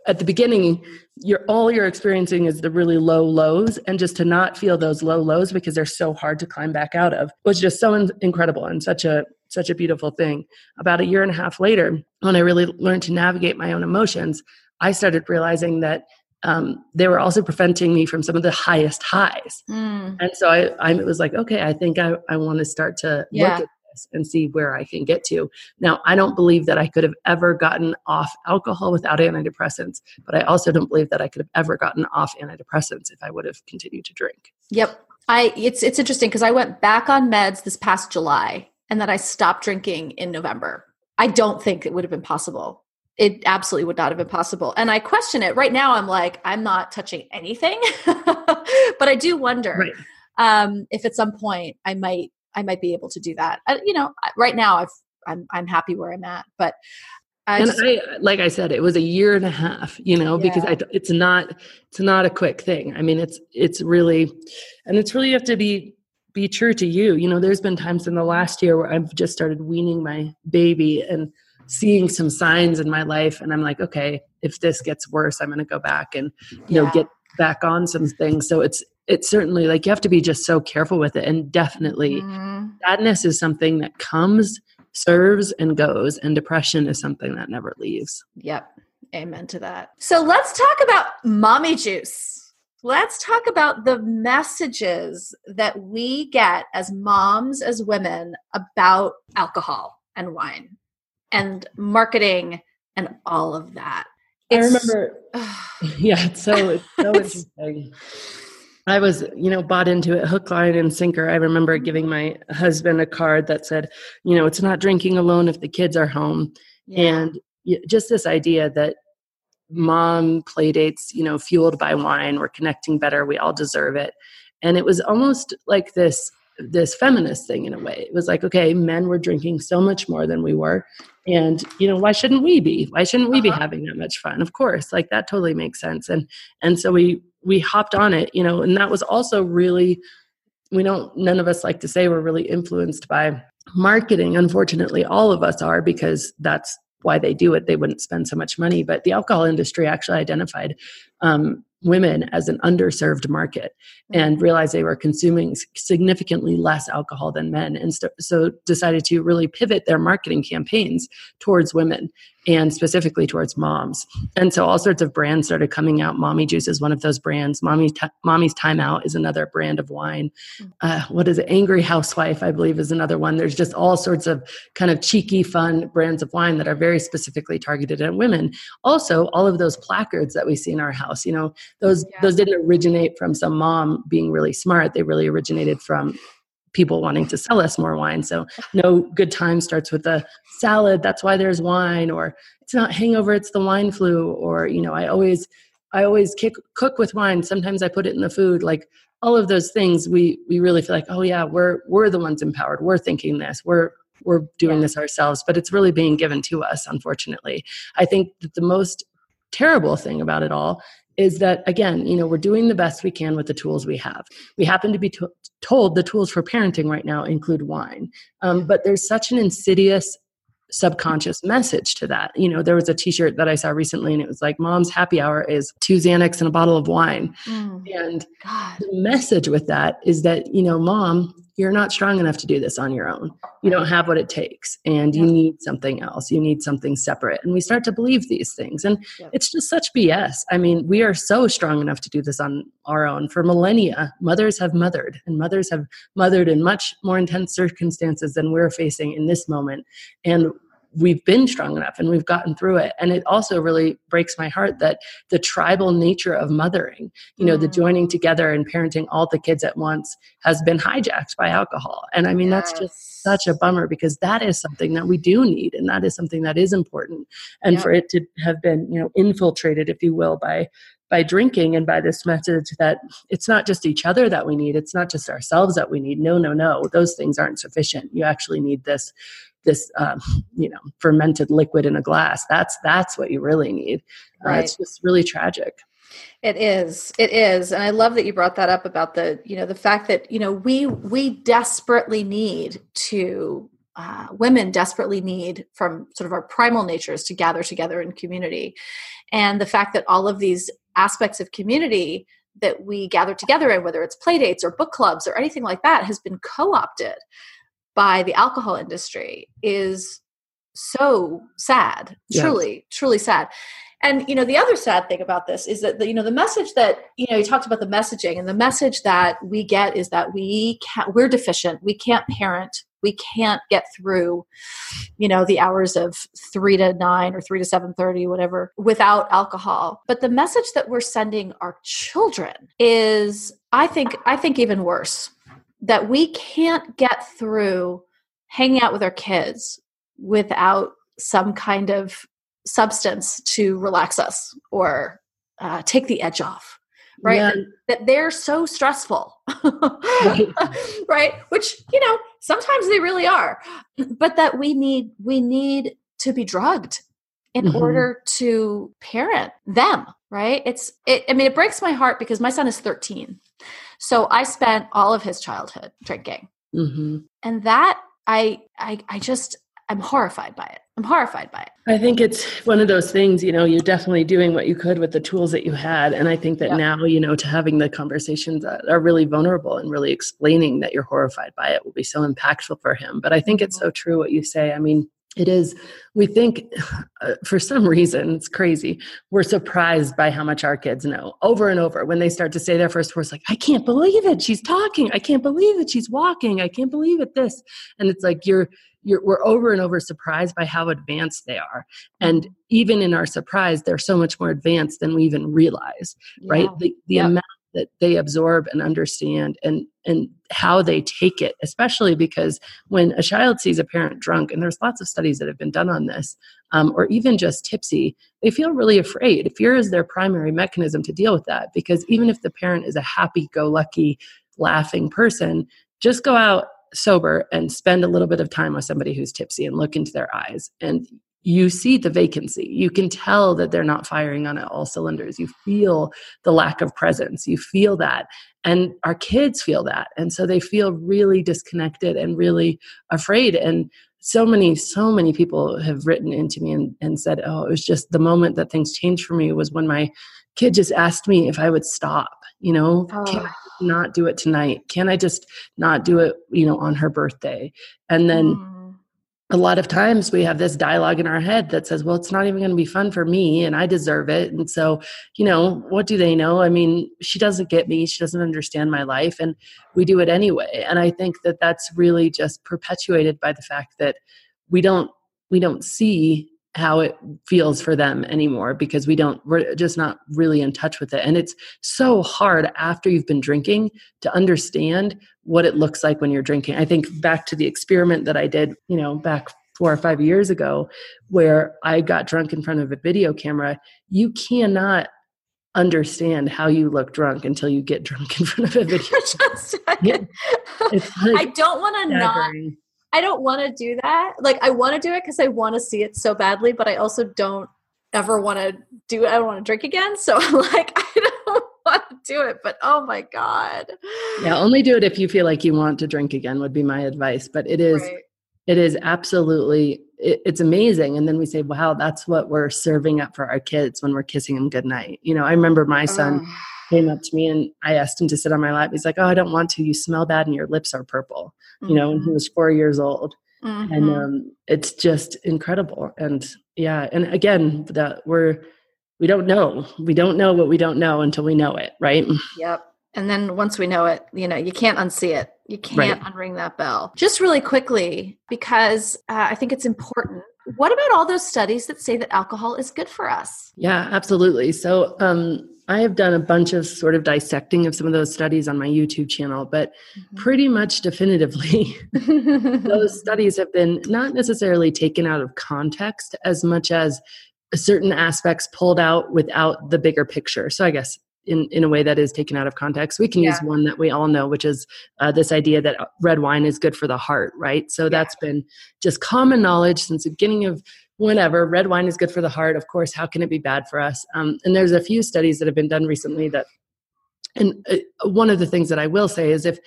at the beginning, you're all you're experiencing is the really low lows and just to not feel those low lows because they're so hard to climb back out of was just so in- incredible and such a such a beautiful thing about a year and a half later when i really learned to navigate my own emotions i started realizing that um, they were also preventing me from some of the highest highs mm. and so I, I was like okay i think i, I want to start to yeah. look at this and see where I can get to. Now, I don't believe that I could have ever gotten off alcohol without antidepressants, but I also don't believe that I could have ever gotten off antidepressants if I would have continued to drink. Yep. I it's it's interesting because I went back on meds this past July and then I stopped drinking in November. I don't think it would have been possible it absolutely would not have been possible. And I question it right now. I'm like, I'm not touching anything, but I do wonder right. um, if at some point I might, I might be able to do that. Uh, you know, right now I've, I'm, I'm happy where I'm at, but I and just, I, like I said, it was a year and a half, you know, yeah. because I, it's not, it's not a quick thing. I mean, it's, it's really, and it's really, you have to be, be true to you. You know, there's been times in the last year where I've just started weaning my baby and seeing some signs in my life and i'm like okay if this gets worse i'm going to go back and you yeah. know get back on some things so it's it's certainly like you have to be just so careful with it and definitely mm-hmm. sadness is something that comes serves and goes and depression is something that never leaves yep amen to that so let's talk about mommy juice let's talk about the messages that we get as moms as women about alcohol and wine and marketing and all of that. It's, I remember, yeah, it's so it's so interesting. I was, you know, bought into it hook, line, and sinker. I remember giving my husband a card that said, you know, it's not drinking alone if the kids are home. Yeah. And just this idea that mom play dates, you know, fueled by wine, we're connecting better, we all deserve it. And it was almost like this this feminist thing in a way. It was like, okay, men were drinking so much more than we were. And, you know, why shouldn't we be? Why shouldn't we uh-huh. be having that much fun? Of course, like that totally makes sense. And and so we we hopped on it, you know, and that was also really we don't none of us like to say we're really influenced by marketing. Unfortunately, all of us are because that's why they do it. They wouldn't spend so much money. But the alcohol industry actually identified um, women as an underserved market and mm-hmm. realized they were consuming significantly less alcohol than men and so decided to really pivot their marketing campaigns towards women and specifically towards moms. And so all sorts of brands started coming out. Mommy Juice is one of those brands. Mommy t- Mommy's Timeout is another brand of wine. Mm. Uh, what is it? Angry Housewife, I believe, is another one. There's just all sorts of kind of cheeky, fun brands of wine that are very specifically targeted at women. Also, all of those placards that we see in our house, you know, those yeah. those didn't originate from some mom being really smart. They really originated from people wanting to sell us more wine. So no good time starts with a salad. That's why there's wine, or it's not hangover, it's the wine flu. Or you know, I always I always kick, cook with wine. Sometimes I put it in the food. Like all of those things, we we really feel like, oh yeah, we're we're the ones empowered. We're thinking this. We're we're doing yeah. this ourselves, but it's really being given to us. Unfortunately, I think that the most terrible thing about it all is that again you know we're doing the best we can with the tools we have. We happen to be to- told the tools for parenting right now include wine. Um, but there's such an insidious subconscious message to that. You know there was a t-shirt that i saw recently and it was like mom's happy hour is two xanax and a bottle of wine. Mm, and God. the message with that is that you know mom you're not strong enough to do this on your own. You don't have what it takes and you need something else. You need something separate. And we start to believe these things. And it's just such BS. I mean, we are so strong enough to do this on our own. For millennia, mothers have mothered and mothers have mothered in much more intense circumstances than we're facing in this moment. And we've been strong enough and we've gotten through it. And it also really breaks my heart that the tribal nature of mothering you know mm. the joining together and parenting all the kids at once has been hijacked by alcohol. And i mean yes. that's just such a bummer because that is something that we do need and that is something that is important. And for it to have been you know infiltrated if you will by by drinking and by this message that it's not just each other that we need it's not just ourselves that we need. No no no. Those things aren't sufficient. You actually need this this um, you know fermented liquid in a glass. That's that's what you really need. Uh, right. it's just really tragic. It is. It is. And i love that you brought that up about the you know the fact that you know we we desperately need to uh, women desperately need from sort of our primal natures to gather together in community. And the fact that all of these aspects of community that we gather together in whether it's play dates or book clubs or anything like that has been co-opted by the alcohol industry is so sad truly truly sad. And you know the other sad thing about this is that the, you know the message that you know you talked about the messaging and the message that we get is that we can't we're deficient. We can't parent. We can't get through you know the hours of 3 to 9 or 3 to 7:30 whatever without alcohol. But the message that we're sending our children is i think i think even worse that we can't get through hanging out with our kids without some kind of substance to relax us or uh, take the edge off right yeah. that, they're so stressful right. right which you know sometimes they really are but that we need we need to be drugged in mm-hmm. order to parent them right it's it, i mean it breaks my heart because my son is 13 so i spent all of his childhood drinking mm-hmm. and that I, I i just i'm horrified by it i'm horrified by it i think it's one of those things you know you're definitely doing what you could with the tools that you had and i think that yep. now you know to having the conversations that are really vulnerable and really explaining that you're horrified by it will be so impactful for him but i think it's mm-hmm. so true what you say i mean it is. We think uh, for some reason it's crazy. We're surprised by how much our kids know over and over. When they start to say their first words like i can't believe it. She's talking. I can't believe it she's walking. I can't believe it this. And it's like you're you're we're over and over surprised by how advanced they are. And even in our surprise they're so much more advanced than we even realize yeah. right the, the amount that they absorb and understand and and how they take it especially because when a child sees a parent drunk and there's lots of studies that have been done on this um, or even just tipsy they feel really afraid. Fear is their primary mechanism to deal with that because even if the parent is a happy-go-lucky laughing person just go out sober and spend a little bit of time with somebody who's tipsy and look into their eyes. And you see the vacancy. You can tell that they're not firing on all cylinders. You feel the lack of presence. You feel that. And our kids feel that. And so they feel really disconnected and really afraid. And so many, so many people have written into me and, and said, oh, it was just the moment that things changed for me was when my kid just asked me if I would stop. You know, oh. can I not do it tonight? Can I just not do it, you know, on her birthday? And then mm a lot of times we have this dialogue in our head that says, well, it's not even going to be fun for me and I deserve it. And so, you know, what do they know? I mean, she doesn't get me. She doesn't understand my life. And we do it anyway. And I think that that's really just perpetuated by the fact that we don't we don't see how it feels for them anymore because we don't we're just not really in touch with it. And it's so hard after you've been drinking to understand what it looks like when you're drinking. I think back to the experiment that i did you know back four or five years ago where i got drunk in front of a video camera. You cannot understand how you look drunk until you get drunk in front of a video just, like i don't want to not I don't want to do that. Like I want to do it because I want to see it so badly, but I also don't ever want to do it. I don't want to drink again. So I'm like, I don't want to do it, but oh my God. Yeah, only do it if you feel like you want to drink again would be my advice. But it is right. it is absolutely it, it's amazing. And then we say, wow, that's what we're serving up for our kids when we're kissing them goodnight. You know, I remember my son came up to me and I asked him to sit on my lap. He's like, Oh, I don't want to. You smell bad and your lips are purple mm-hmm. you know, when he mm-hmm. was four years old. Mm-hmm. And um, it's just incredible. And yeah, and again, that we're we don't know. We don't know what we don't know until we know it, right? Yep. And then once we know it, you know, you can't unsee it. You can't right. unring that bell. Just really quickly, because uh, I think it's important. What about all those studies that say that alcohol is good for us? Yeah, absolutely. So, um, I have done a bunch of sort of dissecting of some of those studies on my YouTube channel, but mm-hmm. pretty much definitively, those studies have been not necessarily taken out of context as much as certain aspects pulled out without the bigger picture. So I guess in, in a way that is taken out of context. We can yeah. use one that we all know, which is uh, this idea that red wine is good for the heart, right? So yeah. that's been just common knowledge since the beginning of whenever. Red wine is good for the heart. Of course, how can it be bad for us? Um, and there's a few studies that have been done recently that, and uh, one of the things that I will say is if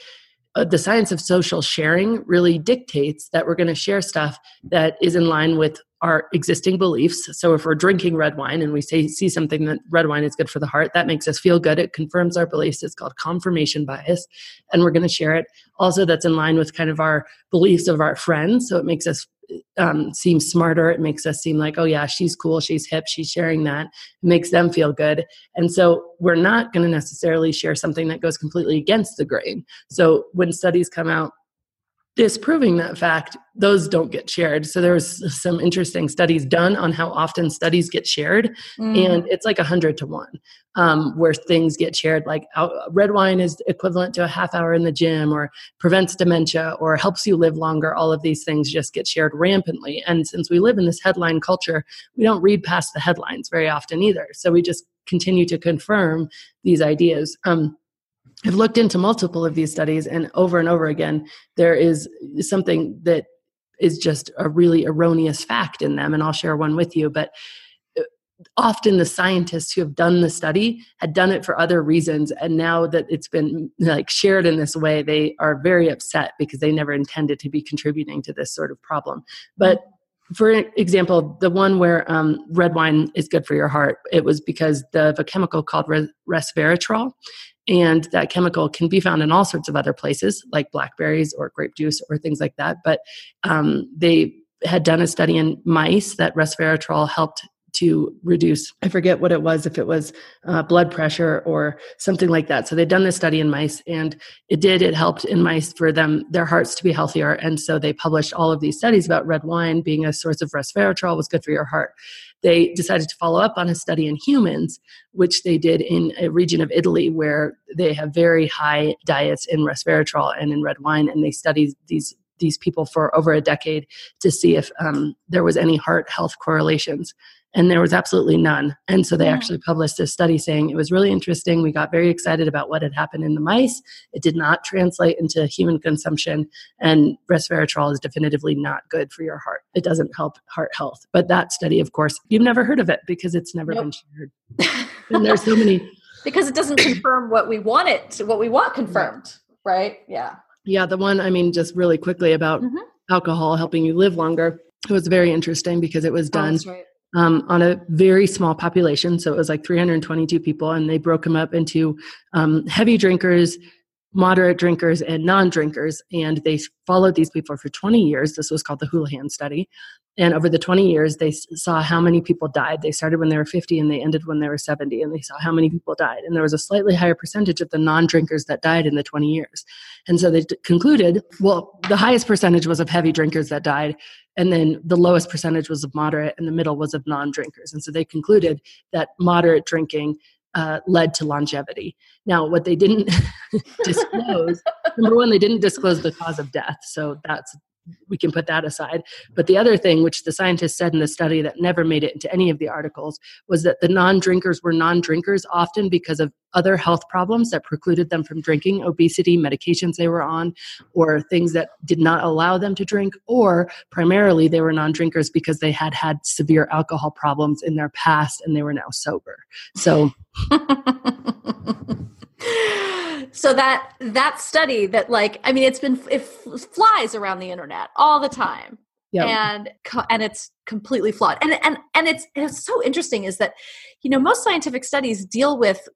uh, the science of social sharing really dictates that we're going to share stuff that is in line with our existing beliefs. So if we're drinking red wine and we say see something that red wine is good for the heart, that makes us feel good. It confirms our beliefs. It's called confirmation bias, and we're going to share it. Also, that's in line with kind of our beliefs of our friends. So it makes us um, seem smarter. It makes us seem like, oh yeah, she's cool, she's hip, she's sharing that. It makes them feel good. And so we're not going to necessarily share something that goes completely against the grain. So when studies come out disproving that fact, those don't get shared. So there's some interesting studies done on how often studies get shared, mm. and it's like a hundred to one um, where things get shared. Like uh, red wine is equivalent to a half hour in the gym, or prevents dementia, or helps you live longer. All of these things just get shared rampantly. And since we live in this headline culture, we don't read past the headlines very often either. So we just continue to confirm these ideas. Um, I've looked into multiple of these studies, and over and over again, there is something that is just a really erroneous fact in them. And I'll share one with you. But uh, often the scientists who have done the study had done it for other reasons and now that it's been like shared in this way they are very upset because they never intended to be contributing to this sort of problem but for example the one where um, red wine is good for your heart it was because of a chemical called resveratrol and that chemical can be found in all sorts of other places, like blackberries or grape juice or things like that. But um, they had done a study in mice that resveratrol helped to reduce i forget what it was if it was uh, blood pressure or something like that. So they'd done this study in mice and it did it helped in mice for them their hearts to be healthier. And so they published all of these studies about red wine being a source of resveratrol was good for your heart. They decided to follow up on a study in humans, which they did in a region of Italy where they have very high diets in resveratrol and in red wine, and they studied these these people for over a decade to see if um, there was any heart health correlations and there was absolutely none. And so they yeah. actually published a study saying it was really interesting. We got very excited about what had happened in the mice. It did not translate into human consumption, and resveratrol is definitively not good for your heart. It doesn't help heart health. But that study, of course, you've never heard of it because it's never nope. been shared. and there's so many because it doesn't confirm what we want it what we want confirmed, right? Yeah. Yeah, the one I mean, just really quickly about mm-hmm. alcohol helping you live longer. It was very interesting because it was oh, done oh, right um, on a very small population. So it was like 322 people, and they broke them up into um, heavy drinkers, moderate drinkers, and non drinkers. And they followed these people for 20 years. This was called the Holahan study. And over the 20 years, they saw how many people died. They started when they were 50 and they ended when they were 70, and they saw how many people died. And there was a slightly higher percentage of the non drinkers that died in the 20 years. And so they concluded well, the highest percentage was of heavy drinkers that died, and then the lowest percentage was of moderate, and the middle was of non drinkers. And so they concluded that moderate drinking uh, led to longevity. Now, what they didn't disclose, number one, they didn't disclose the cause of death. So that's we can put that aside. But the other thing, which the scientists said in the study that never made it into any of the articles, was that the non drinkers were non drinkers often because of other health problems that precluded them from drinking, obesity, medications they were on, or things that did not allow them to drink, or primarily they were non drinkers because they had had severe alcohol problems in their past and they were now sober. So. so that that study that like i mean it's been it flies around the internet all the time. Yep. and and it's completely flawed. And and and it's it's so interesting is that you know most scientific studies deal with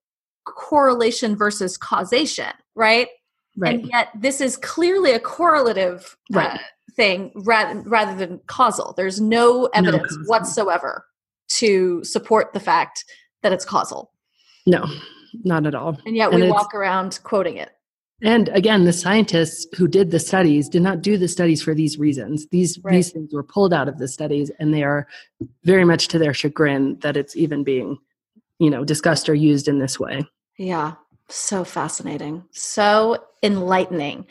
correlation versus causation right? Right. and yet this is clearly a correlative uh, right. uh, thing rather rather than causal. There's no evidence no whatsoever to support the fact that it's causal. No not at all. And yet we and walk around quoting it. And again, the scientists who did the studies did not do the studies for these reasons. These right. these things were pulled out of the studies, and they are very much to their chagrin that it's even being, you know, discussed or used in this way. Yeah, so fascinating, so enlightening.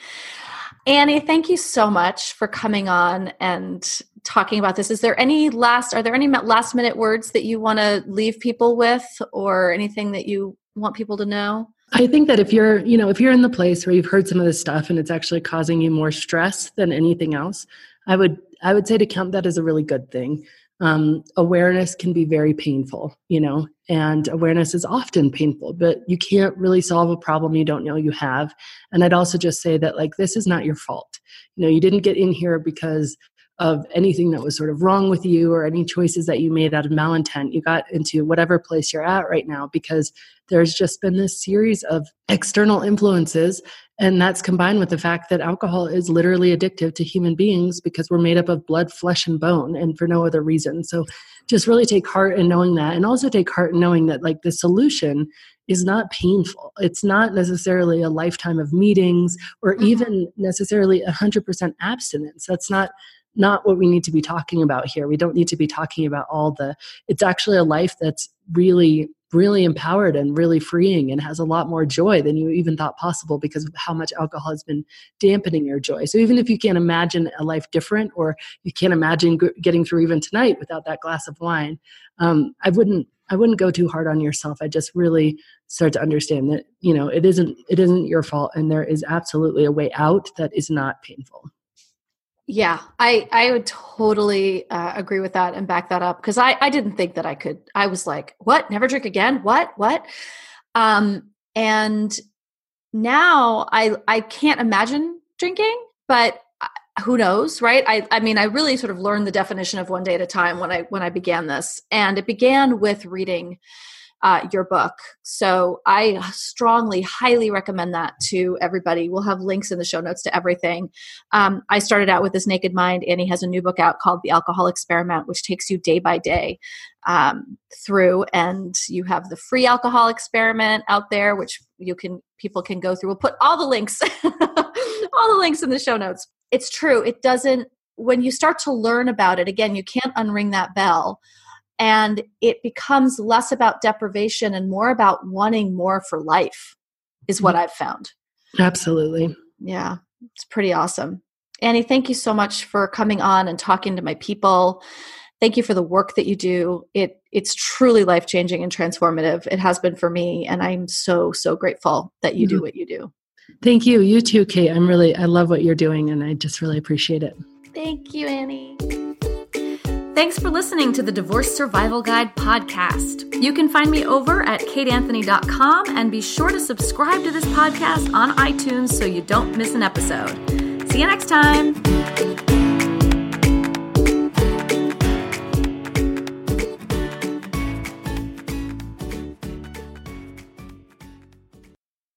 Annie, thank you so much for coming on and talking about this. Is there any last? Are there any last minute words that you want to leave people with, or anything that you want people to know? I think that if you're, you know, if you're in the place where you've heard some of this stuff and it's actually causing you more stress than anything else, I would I would say to count that as a really good thing. Um, awareness can be very painful, you know, and awareness is often painful, but you can't really solve a problem you don't know you have. And I'd also just say that, like, this is not your fault. You know, you didn't get in here because of anything that was sort of wrong with you or any choices that you made out of malintent. You got into whatever place you're at right now because there's just been this series of external influences and that's combined with the fact that alcohol is literally addictive to human beings because we're made up of blood, flesh, and bone, and for no other reason. So just really take heart in knowing that, and also take heart in knowing that, like, the solution is not painful. It's not necessarily a lifetime of meetings or mm-hmm. even necessarily 100% abstinence. That's not not what we need to be talking about here. We don't need to be talking about all the it's actually a life that's really really empowered and really freeing and has a lot more joy than you even thought possible because of how much alcohol has been dampening your joy. So even if you can't imagine a life different or you can't imagine getting through even tonight without that glass of wine, um, I wouldn't I wouldn't go too hard on yourself. I just really start to understand that you know it isn't it isn't your fault and there is absolutely a way out that is not painful. Yeah, I I would totally uh, agree with that and back that up because I I didn't think that I could. I was like, what? Never drink again? What? What? Um, and now I I can't imagine drinking, but uh, who knows, right? I I mean, I really sort of learned the definition of one day at a time when I when I began this, and it began with reading uh, your book. So I strongly, highly recommend that to everybody. We'll have links in the show notes to everything. Um, I started out with this Naked Mind. Annie has a new book out called The Alcohol Experiment, which takes you day by day um, through. And you have the free alcohol experiment out there, which you can people can go through. We'll put all the links, all the links in the show notes. It's true. It doesn't. When you start to learn about it, again, you can't unring that bell and it becomes less about deprivation and more about wanting more for life is what mm-hmm. i've found. Absolutely. Yeah it's pretty awesome. Annie thank you so much for coming on and talking to my people. Thank you for the work that you do. It it's truly life changing and transformative. It has been for me and i'm so so grateful that you mm-hmm. do what you do. Thank you. You too kate. I'm really i love what you're doing and i just really appreciate it. Thank you annie Thanks for listening to the Divorce Survival Guide podcast. You can find me over at kateanthony.com and be sure to subscribe to this podcast on iTunes so you don't miss an episode. See you next time.